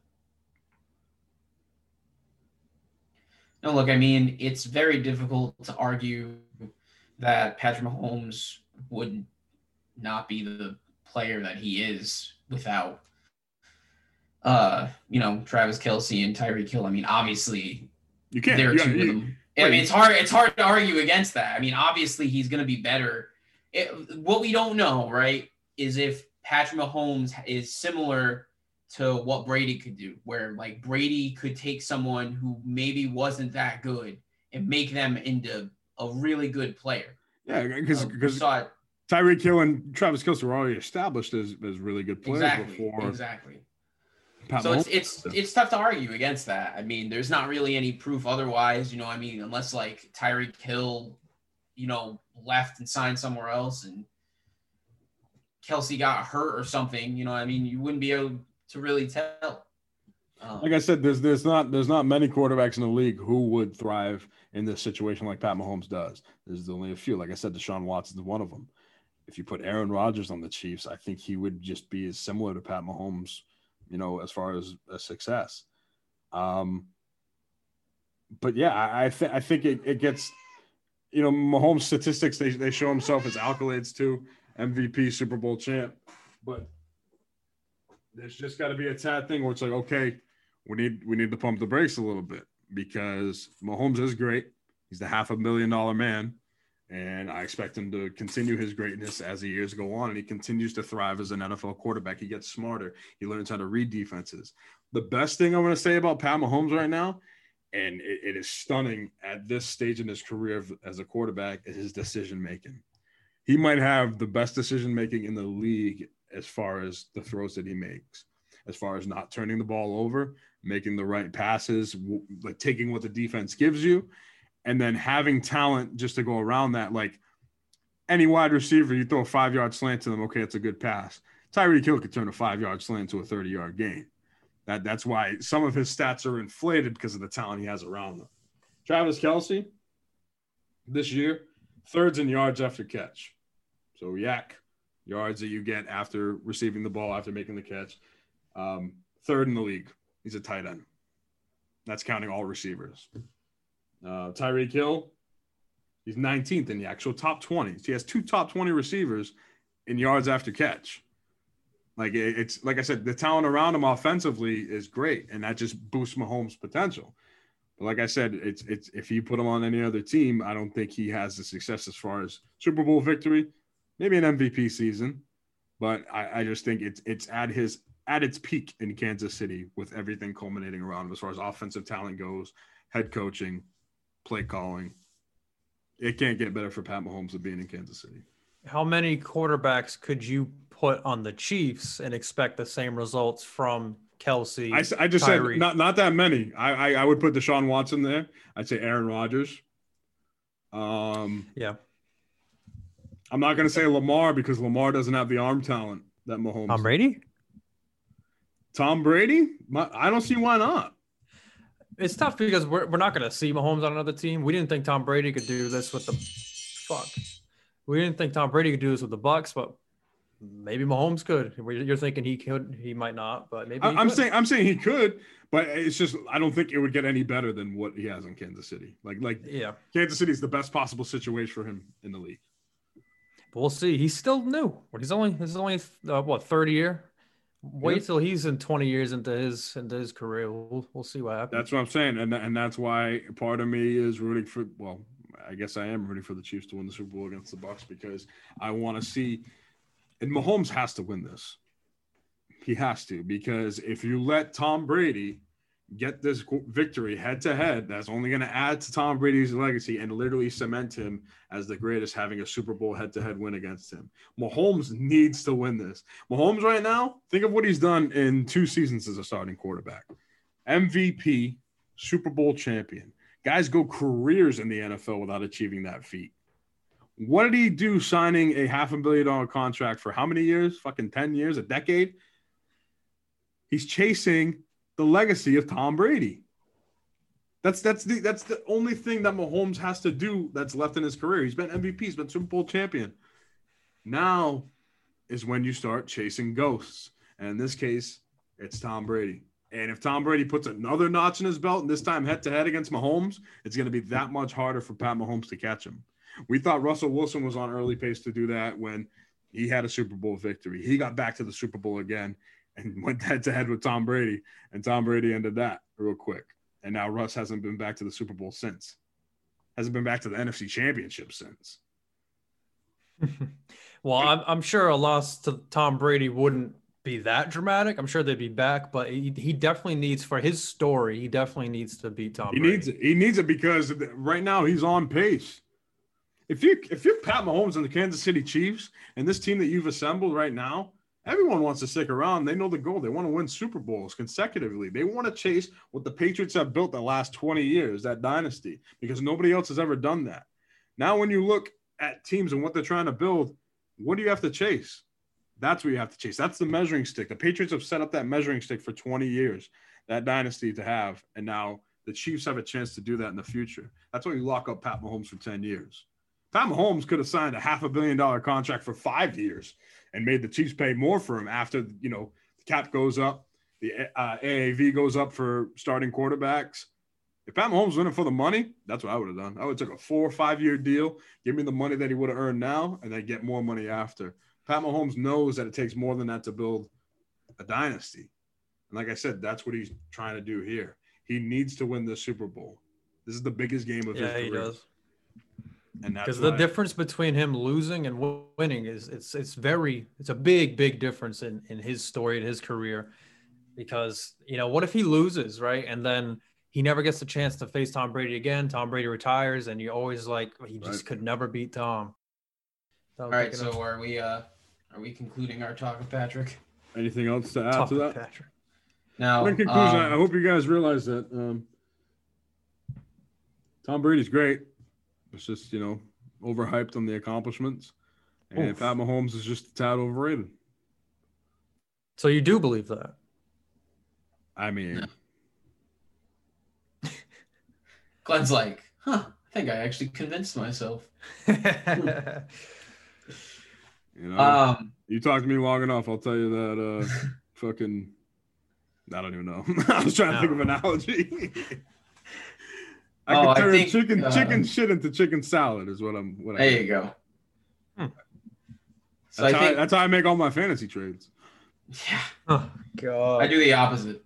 S1: No, look, I mean, it's very difficult to argue that Patrick Mahomes would not be the player that he is without uh, you know, Travis Kelce and Tyreek Hill. I mean, obviously,
S2: you can't.
S1: There are two of them. I mean, it's hard. It's hard to argue against that. I mean, obviously, he's going to be better. It, what we don't know, right, is if Patrick Mahomes is similar to what Brady could do, where like Brady could take someone who maybe wasn't that good and make them into a really good player.
S2: Yeah, because because
S1: uh, it
S2: Tyreek Hill and Travis Kelce were already established as, as really good players
S1: exactly,
S2: before
S1: exactly.
S2: Pat
S1: so it's it's it's tough to argue against that. I mean, there's not really any proof otherwise. You know, I mean, unless like Tyreek Hill, you know, left and signed somewhere else, and Kelce got hurt or something. You know, I mean, you wouldn't be able to really tell. Um,
S2: like I said, there's there's not there's not many quarterbacks in the league who would thrive in this situation like Pat Mahomes does. There's only a few. Like I said, Deshaun Watson's one of them. If you put Aaron Rodgers on the Chiefs, I think he would just be as similar to Pat Mahomes, you know, as far as a success. Um, but yeah, I, I think I think it, it gets, you know, Mahomes statistics they they show himself as accolades too, MVP, Super Bowl champ, but there's just got to be a tad thing where it's like, okay, we need we need to pump the brakes a little bit because Mahomes is great. He's the half a million dollar man, and I expect him to continue his greatness as the years go on. And he continues to thrive as an NFL quarterback. He gets smarter. He learns how to read defenses. The best thing I'm going to say about Pat Mahomes right now, and it, it is stunning at this stage in his career as a quarterback, is his decision making. He might have the best decision making in the league as far as the throws that he makes, as far as not turning the ball over, making the right passes, like taking what the defense gives you, and then having talent just to go around that. Like any wide receiver, you throw a five yard slant to them, okay, it's a good pass. Tyreek Hill could turn a five yard slant to a 30 yard gain. That, that's why some of his stats are inflated because of the talent he has around them. Travis Kelce, this year, thirds in yards after catch. So, yak, yards that you get after receiving the ball, after making the catch. Um, third in the league. He's a tight end. That's counting all receivers. Uh, Tyreek Hill, he's 19th in the actual top 20. He has two top 20 receivers in yards after catch. Like it's like I said, the talent around him offensively is great, and that just boosts Mahomes' potential. But like I said, it's it's if you put him on any other team, I don't think he has the success as far as Super Bowl victory, maybe an MVP season. But I, I just think it's it's at his at its peak in Kansas City with everything culminating around him as far as offensive talent goes, head coaching, play calling. It can't get better for Pat Mahomes than being in Kansas City.
S3: How many quarterbacks could you put on the Chiefs and expect the same results from Kelce?
S2: I just
S3: Tyreek.
S2: said not not that many. I, I I would put Deshaun Watson there. I'd say Aaron Rodgers. Um,
S3: yeah,
S2: I'm not going to say Lamar because Lamar doesn't have the arm talent that Mahomes.
S3: Tom Brady.
S2: Tom Brady? My, I don't see why not.
S3: It's tough because we're, we're not going to see Mahomes on another team. We didn't think Tom Brady could do this with the fuck. We didn't think Tom Brady could do this with the Bucks, but maybe Mahomes could. You're thinking he could, he might not, but maybe
S2: I, I'm
S3: could.
S2: saying I'm saying he could, but it's just I don't think it would get any better than what he has in Kansas City. Like like
S3: yeah.
S2: Kansas City is the best possible situation for him in the league.
S3: We'll see. He's still new. He's only this is only uh, what third year. Wait
S2: Yeah.
S3: till he's in 20 years into his into his career. We'll we'll see what happens.
S2: That's what I'm saying, and and that's why part of me is rooting for. Well, I guess I am rooting for the Chiefs to win the Super Bowl against the Bucks because I want to see. And Mahomes has to win this. He has to because if you let Tom Brady get this victory head to head, that's only going to add to Tom Brady's legacy and literally cement him as the greatest, having a Super Bowl head to head win against him. Mahomes needs to win this. Mahomes, right now, think of what he's done in two seasons as a starting quarterback MVP, Super Bowl champion. Guys go careers in the NFL without achieving that feat. What did he do signing a half a billion dollar contract for how many years? Fucking 10 years, a decade? He's chasing the legacy of Tom Brady. That's that's the that's the only thing that Mahomes has to do that's left in his career. He's been MVP, he's been Super Bowl champion. Now is when you start chasing ghosts. And in this case, it's Tom Brady. And if Tom Brady puts another notch in his belt, and this time head to head against Mahomes, it's going to be that much harder for Pat Mahomes to catch him. We thought Russell Wilson was on early pace to do that when he had a Super Bowl victory. He got back to the Super Bowl again and [LAUGHS] went head to head with Tom Brady, and Tom Brady ended that real quick. And now Russ hasn't been back to the Super Bowl since. Hasn't been back to the NFC Championship since. [LAUGHS]
S3: well, I'm, I'm sure a loss to Tom Brady wouldn't be that dramatic. I'm sure they'd be back, but he, he definitely needs for his story. He definitely needs to beat Tom.
S2: He
S3: Brady.
S2: needs it. He needs it because right now he's on pace. If you if you're Pat Mahomes and the Kansas City Chiefs and this team that you've assembled right now, everyone wants to stick around. They know the goal. They want to win Super Bowls consecutively. They want to chase what the Patriots have built the last 20 years, that dynasty, because nobody else has ever done that. Now, when you look at teams and what they're trying to build, what do you have to chase? That's what you have to chase. That's the measuring stick. The Patriots have set up that measuring stick for 20 years, that dynasty to have. And now the Chiefs have a chance to do that in the future. That's why you lock up Pat Mahomes for 10 years. Pat Mahomes could have signed a half a billion dollar contract for five years and made the Chiefs pay more for him after, you know, the cap goes up, the uh, AAV goes up for starting quarterbacks. If Pat Mahomes in for the money, that's what I would have done. I would have took a four or five year deal, give me the money that he would have earned now, and then get more money after. Pat Mahomes knows that it takes more than that to build a dynasty. And like I said, that's what he's trying to do here. He needs to win the Super Bowl. This is the biggest game of
S3: yeah,
S2: his career.
S3: he does.
S2: And
S3: Because the
S2: why-
S3: difference between him losing and winning is it's it's very it's a big big difference in in his story and his career. Because you know what if he loses right and then he never gets the chance to face Tom Brady again. Tom Brady retires, and you always like he just
S2: Right.
S3: could never beat Tom.
S1: All right, so are we uh are we concluding our talk with Patrick?
S2: anything else to add to that?
S3: Patrick.
S1: Now,
S2: in conclusion, I
S1: um,
S2: hope you guys realize that um, Tom Brady's great. It's just you know overhyped on the accomplishments, and
S3: Oof.
S2: Pat Mahomes is just a tad overrated.
S3: So you do believe that?
S2: I mean,
S1: No. [LAUGHS] Glenn's like, huh? I think I actually convinced myself. [LAUGHS]
S2: you know,
S1: Um,
S2: you talk to me long enough, I'll tell you that uh, [LAUGHS] fucking. I don't even know. I was trying to think of an analogy. I
S1: Oh,
S2: could turn
S1: think,
S2: chicken
S1: uh,
S2: chicken shit into chicken salad is what I'm. What I
S1: there you go.
S3: Hmm.
S1: So
S2: That's,
S1: I
S2: how I,
S1: think,
S2: that's how I make all my fantasy trades.
S1: yeah,
S3: oh God.
S1: I do the opposite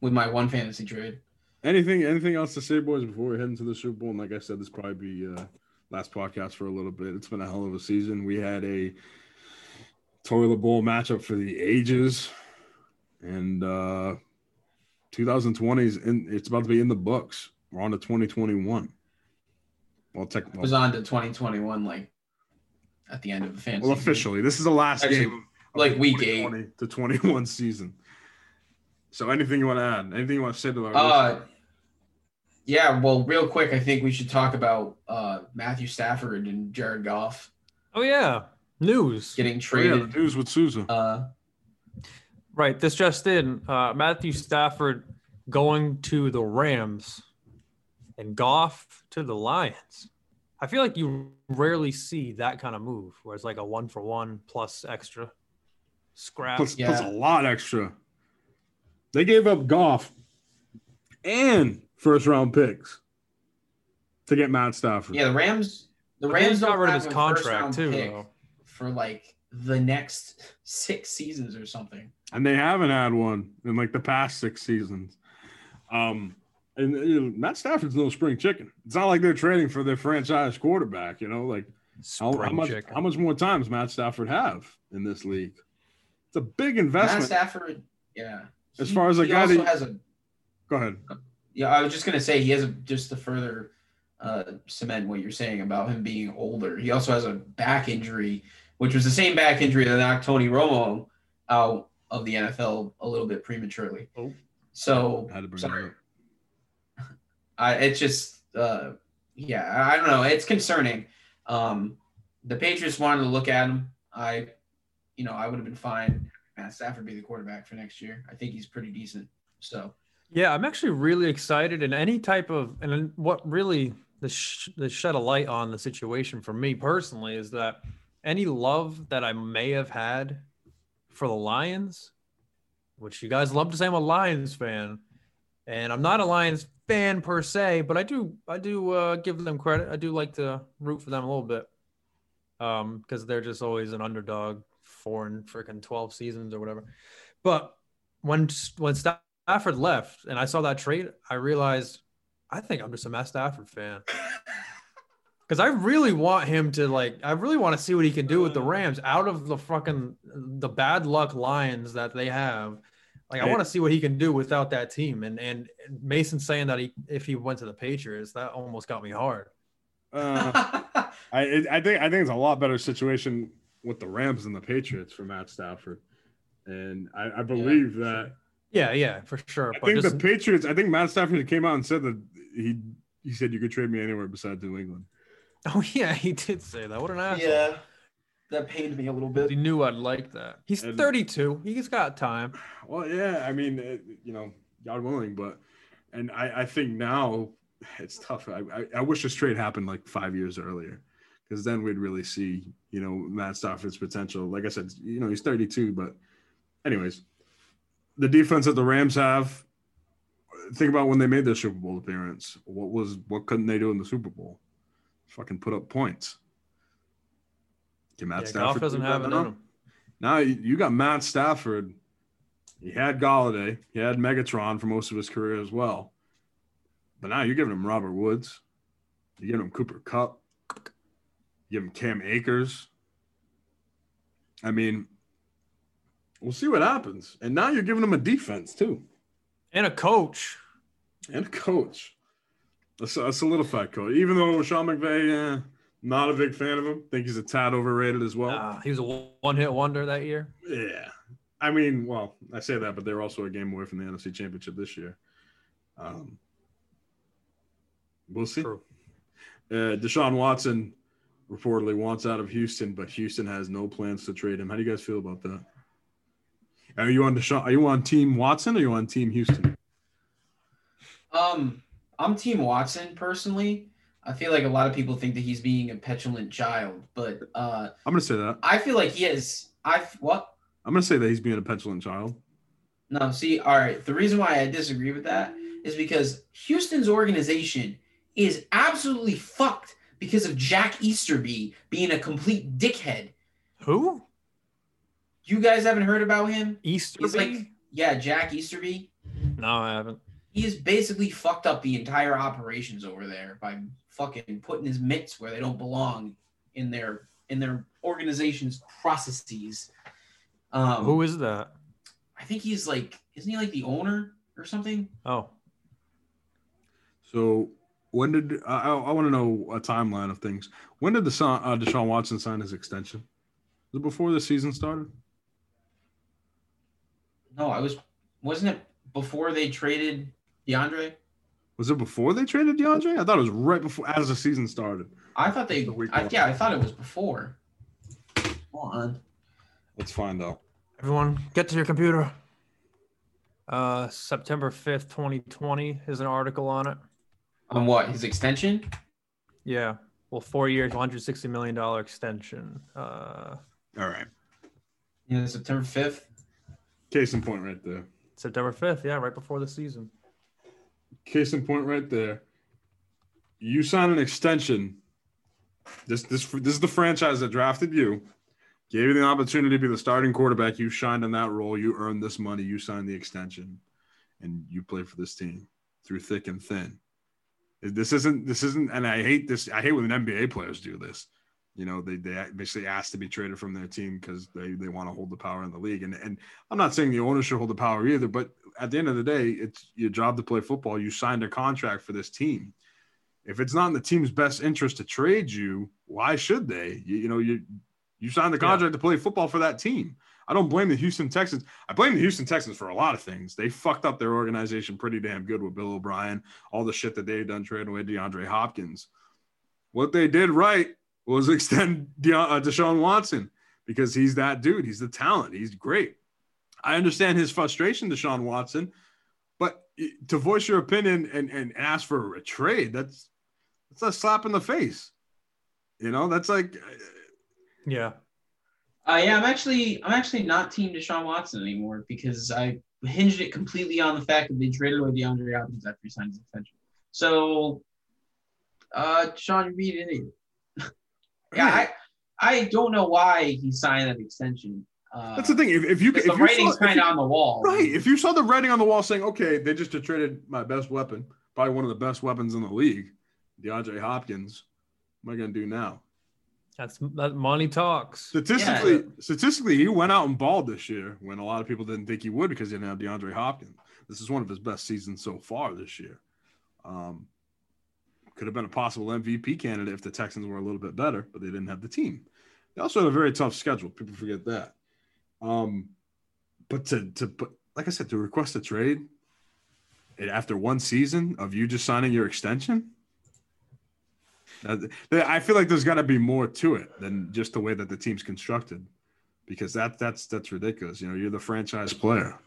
S1: with my one fantasy trade.
S2: Anything anything else to say, boys, before we head into the Super Bowl? And like I said, this probably be uh, last podcast for a little bit. It's been a hell of a season. We had a toilet bowl matchup for the ages, and uh, 2020 is in. It's about to be in the books. We're on to 2021. Well, tech,
S1: It was on to 2021, like at the end of the fantasy.
S2: well, officially, this is the last
S1: Actually,
S2: game. of
S1: like
S2: the
S1: week eight.
S2: to 21 [LAUGHS] season. So, anything you want to add? Anything you want to say to our
S1: Uh,
S2: listeners?
S1: yeah. Well, real quick, I think we should talk about uh, Matthew Stafford and Jared Goff
S3: Oh yeah, news.
S1: getting
S2: Oh, yeah,
S1: traded.
S2: the news with Souza.
S1: uh,
S3: Right. This just in. Uh, Matthew Stafford going to the Rams and Goff to the Lions. I feel like you rarely see that kind of move where it's like a one for one plus extra scrap.
S2: plus,
S1: Yeah.
S2: plus a lot extra. They gave up Goff and first round picks to get Matt Stafford.
S1: yeah, the Rams. The
S3: But
S1: Rams
S3: he got rid of his contract too. Though.
S1: for like the next six seasons or something.
S2: And they haven't had one in like the past six seasons. Um, and you know, Matt Stafford's no spring chicken. It's not like they're trading for their franchise quarterback. You know, like how, how much
S3: chicken.
S2: how much more time does Matt Stafford have in this league? It's a big
S1: Matt
S2: investment.
S1: Stafford. Yeah.
S2: As
S1: He-
S2: far as a
S1: he
S2: guy
S1: also
S2: that-
S1: has a
S2: Go ahead.
S1: Yeah, I was just gonna say he has a, just to further uh, cement what you're saying about him being older. He also has a back injury, which was the same back injury that knocked Tony Romo out of the NFL a little bit prematurely.
S3: Oh.
S1: So
S2: I had to bring
S1: sorry. [LAUGHS] I it's just uh yeah, I don't know. It's concerning. Um the Patriots wanted to look at him. I you know, I would have been fine. Matt Stafford be the quarterback for next year. I think he's pretty decent. So
S3: Yeah, I'm actually really excited. And any type of, and what really the sh- the shed a light on the situation for me personally is that any love that I may have had for the Lions, which you guys love to say I'm a Lions fan, and I'm not a Lions fan per se, but I do I do uh, give them credit. I do like to root for them a little bit, um, because they're just always an underdog four and freaking 12 seasons or whatever. But when when Stafford left and I saw that trade, I realized I think I'm just a Matt Stafford fan. Because I really want him to like, I really want to see what he can do with the Rams out of the fucking the bad luck Lions that they have. Like, I want to see what he can do without that team. And and Mason saying that he if he went to the Patriots, that almost got me hard.
S2: Uh, I I think I think it's a lot better situation with the Rams than the Patriots for Matt Stafford, and I, I believe that
S3: Yeah, yeah, for sure.
S2: I
S3: But
S2: think
S3: just,
S2: the Patriots. I think Matt Stafford came out and said that he he said you could trade me anywhere besides New England. [LAUGHS]
S3: oh yeah, he did say that. What an asshole.
S1: yeah. That pained me a little bit.
S3: He knew I'd like that. He's
S2: And-
S3: 32. He's got time.
S2: Well, yeah, I mean, it, you know, God willing, but and I I think now it's tough. I I, I wish this trade happened like five years earlier. Because then we'd really see, you know, Matt Stafford's potential. Like I said, you know, he's 32, but anyways, the defense that the Rams have. Think about when they made their Super Bowl appearance. What was what couldn't they do in the Super Bowl? Fucking put up points. Can Matt
S3: Yeah,
S2: Stafford
S3: doesn't
S2: do
S3: have it
S2: now? Now you you got Matt Stafford. He had Golladay. He had Megatron for most of his career as well. But now you're giving him Robert Woods. You're giving him Cooper Kupp. You give him Cam Akers. I mean, we'll see what happens. And now you're giving him a defense too,
S3: And a coach.
S2: and a coach, a, s- a solidified coach. Even though Sean McVay, eh, not a big fan of him. Think he's a tad overrated as well.
S3: Ah, he was a one hit wonder that year.
S2: Yeah. I mean, well, I say that, but they're also a game away from the NFC Championship this year. Um, we'll see.
S3: True.
S2: Uh, Deshaun Watson reportedly wants out of Houston, but Houston has no plans to trade him. How do you guys feel about that? Are you on Deshaun? Are you on Team Watson or are you on Team Houston?
S1: Um, I'm Team Watson personally. I feel like a lot of people think that he's being a petulant child, but uh,
S2: I'm going to say that.
S1: I feel like he is. I what?
S2: I'm going to say that he's being a petulant child.
S1: No, see, all right. The reason why I disagree with that is because Houston's organization is absolutely fucked because of Jack Easterby being a complete dickhead.
S3: Who?
S1: You guys haven't heard about him?
S3: Easterby?
S1: He's like, yeah, Jack Easterby.
S3: no, I haven't.
S1: He has basically fucked up the entire operations over there by fucking putting his mitts where they don't belong in their in their organization's processes. Um,
S3: Who is that?
S1: I think he's like, isn't he like the owner or something?
S3: Oh,
S2: So when did I, I, I want to know a timeline of things? When did the son, uh, Deshaun Watson sign his extension? Was it before the season started?
S1: No, I was. Wasn't it before they traded DeAndre?
S2: Was it before they traded DeAndre? I thought it was right before as the season started.
S1: I thought they.
S2: The week
S1: I, yeah, I thought it was before. Hold on.
S2: Let's find out.
S3: everyone, get to your computer. Uh, September 5th, 2020 is an article on it.
S1: On what? His extension?
S3: Yeah. Well, four years, $160 million extension. Uh,
S2: All right.
S1: Yeah, September fifth.
S2: Case in point right there.
S3: September 5th. Yeah, right before the season.
S2: Case in point right there. You sign an extension. This this this is the franchise that drafted you, gave you the opportunity to be the starting quarterback. You shined in that role. You earned this money. You signed the extension, and you play for this team through thick and thin. This isn't this isn't, and I hate this. I hate when NBA players do this. You know, they they basically asked to be traded from their team because they they want to hold the power in the league. And and I'm not saying the owner should hold the power either, but at the end of the day, it's your job to play football. You signed a contract for this team. If it's not in the team's best interest to trade you, why should they? You, you know, you you signed the contract yeah. to play football for that team. I don't blame the Houston Texans. I blame the Houston Texans for a lot of things. They fucked up their organization pretty damn good with Bill O'Brien, all the shit that they've done trading away DeAndre Hopkins. What they did right was extend De- uh, Deshaun Watson because he's that dude. He's the talent. He's great. I understand his frustration, Deshaun Watson, but to voice your opinion and, and ask for a trade, that's that's a slap in the face. You know, that's like,
S3: yeah.
S1: Uh, yeah, I'm actually I'm actually not team Deshaun Watson anymore because I hinged it completely on the fact that they traded away DeAndre Hopkins after he signed his extension. So, uh, Sean Reed, idiot. Yeah, I [CLEARS THROAT] I don't know why he signed that extension. Uh,
S2: That's the thing. If, if you if
S1: the
S2: you
S1: writing's kind of on the wall,
S2: right? If you saw the writing on the wall saying, "Okay, they just traded my best weapon, probably one of the best weapons in the league, DeAndre Hopkins," what am I gonna do now?
S3: That's that money talks.
S2: Statistically, yeah. statistically, he went out and balled this year when a lot of people didn't think he would because he didn't have DeAndre Hopkins. This is one of his best seasons so far this year. Um, could have been a possible MVP candidate if the Texans were a little bit better, but they didn't have the team. They also had a very tough schedule. People forget that. Um, but to to but like I said, to request a trade after one season of you just signing your extension, I feel like there's got to be more to it than just the way that the team's constructed, because that that's that's ridiculous. You know, you're the franchise player,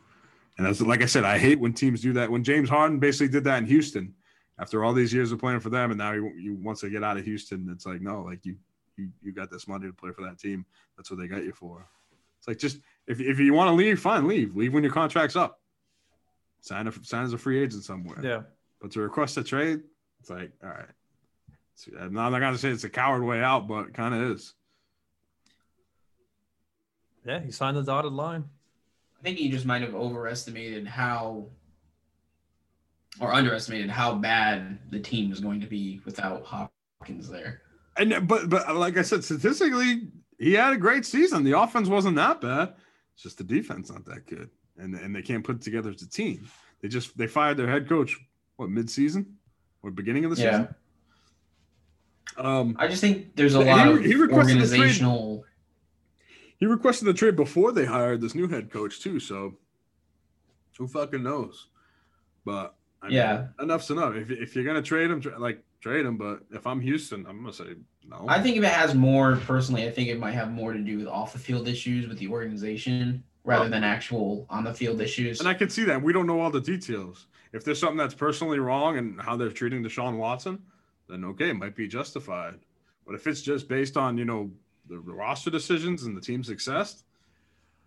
S2: and that's like I said, I hate when teams do that. When James Harden basically did that in Houston, after all these years of playing for them, and now you, you once they get out of Houston, it's like no, like you you you got this money to play for that team. That's what they got you for. It's like just if if you want to leave, fine, leave. Leave when your contract's up. Sign a, sign as a free agent somewhere.
S3: Yeah.
S2: But to request a trade, it's like all right. I'm not gonna say it's a coward way out, but kind of is.
S3: Yeah, he signed the dotted line.
S1: I think he just might have overestimated how or underestimated how bad the team was going to be without Hopkins there.
S2: And but but like I said, statistically, he had a great season. The offense wasn't that bad. It's just the defense not that good, and and they can't put it together as a team. They just they fired their head coach what mid season or beginning of the yeah. season.
S1: Um, I just think there's a lot he, of he organizational.
S2: He requested the trade before they hired this new head coach too. So who fucking knows? But I mean,
S1: yeah,
S2: enough's enough. If, if you're gonna trade him, like trade him. But if I'm Houston, I'm gonna say no.
S1: I think if it has more personally, I think it might have more to do with off the field issues with the organization rather oh. than actual on the field issues.
S2: And I can see that we don't know all the details. If there's something that's personally wrong and how they're treating Deshaun Watson, then okay, it might be justified. But if it's just based on, you know, the roster decisions and the team success,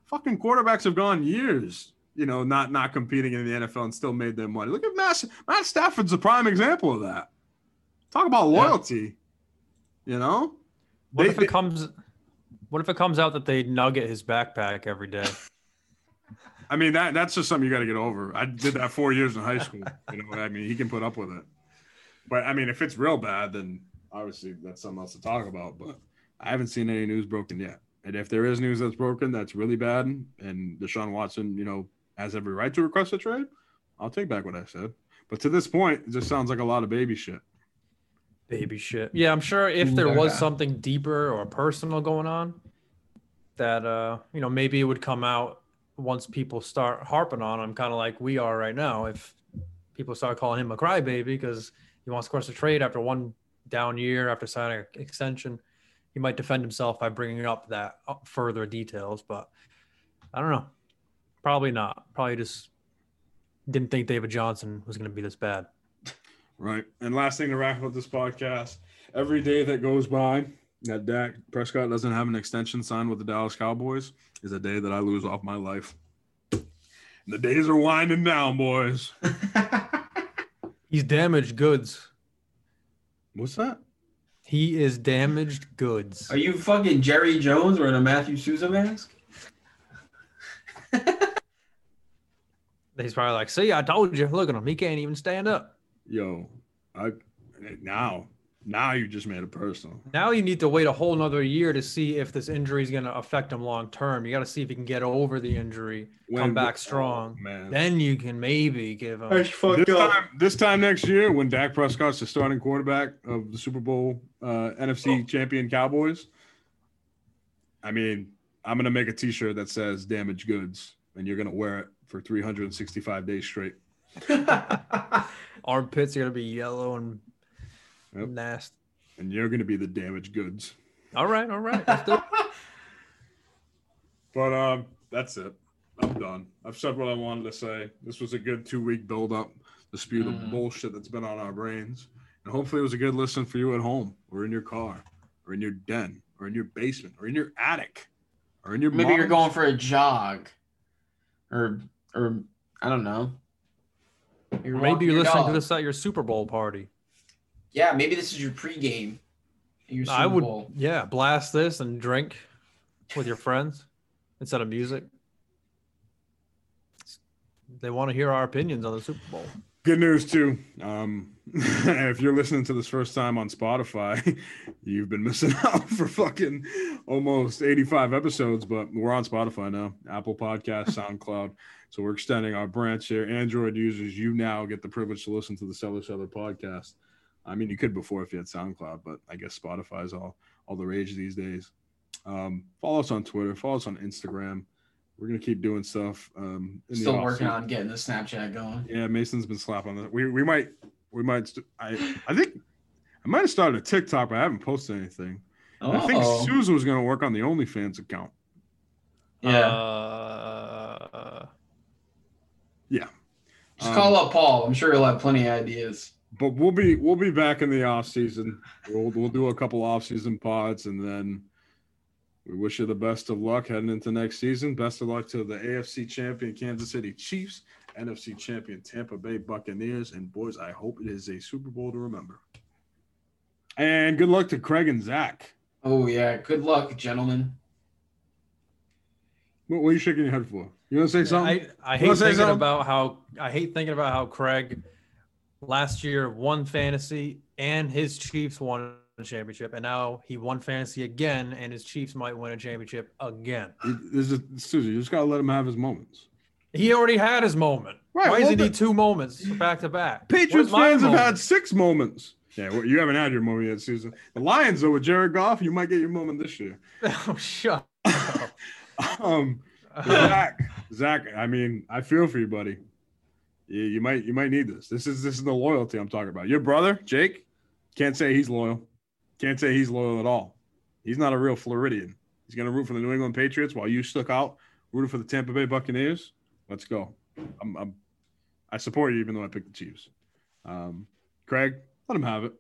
S2: fucking quarterbacks have gone years, you know, not not competing in the NFL and still made their money. Look at Matt, Matt Stafford's a prime example of that. Talk about loyalty. Yeah. You know?
S3: What they, if it they, comes what if it comes out that they nugget his backpack every day? [LAUGHS]
S2: I mean that that's just something you got to get over. I did that four years in high school. You know, I mean he can put up with it. But I mean, if it's real bad, then obviously that's something else to talk about. But I haven't seen any news broken yet. And if there is news that's broken that's really bad, and Deshaun Watson, you know, has every right to request a trade, I'll take back what I said. But to this point, it just sounds like a lot of baby shit.
S3: Baby shit. Yeah, I'm sure if there was something deeper or personal going on, that uh, you know, maybe it would come out once people start harping on him, kind of like we are right now. If people start calling him a crybaby because he wants to cross a trade after one down year after signing an extension. He might defend himself by bringing up that uh, further details, but I don't know. Probably not. Probably just didn't think David Johnson was going to be this bad.
S2: Right. And last thing to wrap up this podcast every day that goes by that Dak Prescott doesn't have an extension signed with the Dallas Cowboys is a day that I lose off my life. And the days are winding down, boys. [LAUGHS]
S3: He's damaged goods.
S2: What's that?
S3: He is damaged goods.
S1: Are you fucking Jerry Jones wearing a Matthew Souza mask? [LAUGHS]
S3: He's probably like, "See, I told you. Look at him. He can't even stand up."
S2: Yo, I now Now you just made it personal.
S3: Now you need to wait a whole nother year to see if this injury is going to affect him long term. You got to see if he can get over the injury,
S2: When-
S3: come back
S2: oh,
S3: strong.
S2: man.
S3: Then you can maybe give him.
S2: This time, this time next year, when Dak Prescott's the starting quarterback of the Super Bowl uh, NFC champion Cowboys, I mean, I'm gonna make a T-shirt that says "Damaged Goods," and you're gonna wear it for 365 days straight. [LAUGHS]
S3: Armpits are going to be yellow and
S2: Yep.
S3: nasty.
S2: And you're gonna be the damaged goods.
S3: All right, all right. Let's do it. [LAUGHS]
S2: But um, that's it. I'm done. I've said what I wanted to say. This was a good two week build up to spew the
S1: Mhm.
S2: bullshit that's been on our brains. And hopefully it was a good listen for you at home or in your car or in your den or in your basement or in your attic or in your
S1: Maybe you're going for a jog, or or I don't know. You're
S3: maybe you're
S1: your
S3: listening
S1: dog.
S3: to this at your Super Bowl party.
S1: Yeah, maybe this is your pregame. Your Super
S3: I would,
S1: Bowl.
S3: yeah, blast this and drink with your friends instead of music. They want to hear our opinions on the Super Bowl.
S2: Good news too. Um, [LAUGHS] if you're listening to this first time on Spotify, [LAUGHS] you've been missing [LAUGHS] out for fucking almost 85 episodes. But we're on Spotify now, Apple Podcast, SoundCloud. So we're extending our branch here. Android users, you now get the privilege to listen to the Seller Seller podcast. I mean, you could before if you had SoundCloud, but I guess Spotify is all all the rage these days. Um, follow us on Twitter. Follow us on Instagram. We're gonna keep doing stuff. Um,
S1: Still working on getting the Snapchat going.
S2: Yeah, Mason's been slapping on that. We we might we might st- I I think I might have started a TikTok, but I haven't posted anything. I think
S1: Oh,
S2: Susan was gonna work on the OnlyFans account.
S1: yeah.
S3: Uh, yeah.
S1: Just
S2: um,
S1: call up Paul. I'm sure he'll have plenty of ideas.
S2: But we'll be we'll be back in the off season. We'll we'll do a couple off season pods, and then we wish you the best of luck heading into next season. Best of luck to the AFC champion Kansas City Chiefs, NFC champion Tampa Bay Buccaneers, and boys, I hope it is a Super Bowl to remember. And good luck to Craig and Zach.
S1: Oh yeah. Good luck, gentlemen.
S2: What, what are you shaking your head for? You want to say something?
S3: I, I
S2: Wanna
S3: hate
S2: say
S3: thinking
S2: something?
S3: about how I hate thinking about how Craig last year won fantasy and his Chiefs won a championship, and now he won fantasy again, and his Chiefs might win a championship again.
S2: This is Susie, you just gotta let him have his moments.
S3: He already had his moment.
S2: Right,
S3: Why does
S2: well,
S3: he need two moments back to back?
S2: Patriots fans have had six moments. Yeah, well, you haven't had your moment yet, Susan. The Lions, though, with Jared Goff, you might get your moment this year. [LAUGHS]
S3: oh, shut up. [LAUGHS]
S2: Um, Zach, Zach, I mean, I feel for you, buddy. You, you might, you might need this. This is this is the loyalty I'm talking about. Your brother, Jake, can't say he's loyal. Can't say he's loyal at all. He's not a real Floridian. He's gonna root for the New England Patriots while you stuck out rooting for the Tampa Bay Buccaneers. Let's go. I'm, I'm I support you even though I picked the Chiefs. Um, Craig, let him have it.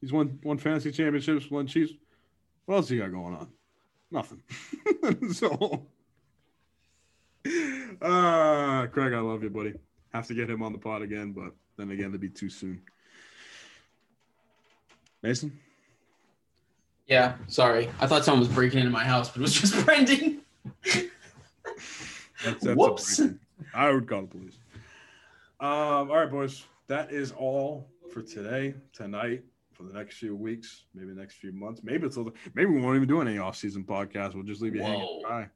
S2: He's won won fantasy championships, won Chiefs. What else he got going on? Nothing. [LAUGHS] so, [LAUGHS] uh, Craig, I love you, buddy. Have to get him on the pod again, but then again, it'd be too soon. Mason,
S1: Yeah. Sorry. I thought someone was breaking into my house, but it was just [LAUGHS] Brendan.
S2: That's, that's
S1: Whoops.
S2: I would call the police. Um, all right, boys. That is all for today, tonight, for the next few weeks, maybe the next few months. Maybe it's a, maybe we won't even do any off-season podcast. We'll just leave you hanging
S1: Whoa.
S2: dry,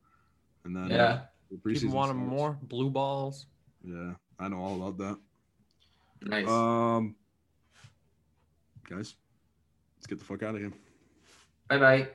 S2: and then
S1: Yeah.
S2: the
S3: People want him
S2: starts.
S3: more blue balls.
S2: Yeah, I know all about that.
S1: Nice.
S2: Um, guys, let's get the fuck out of here.
S1: bye bye.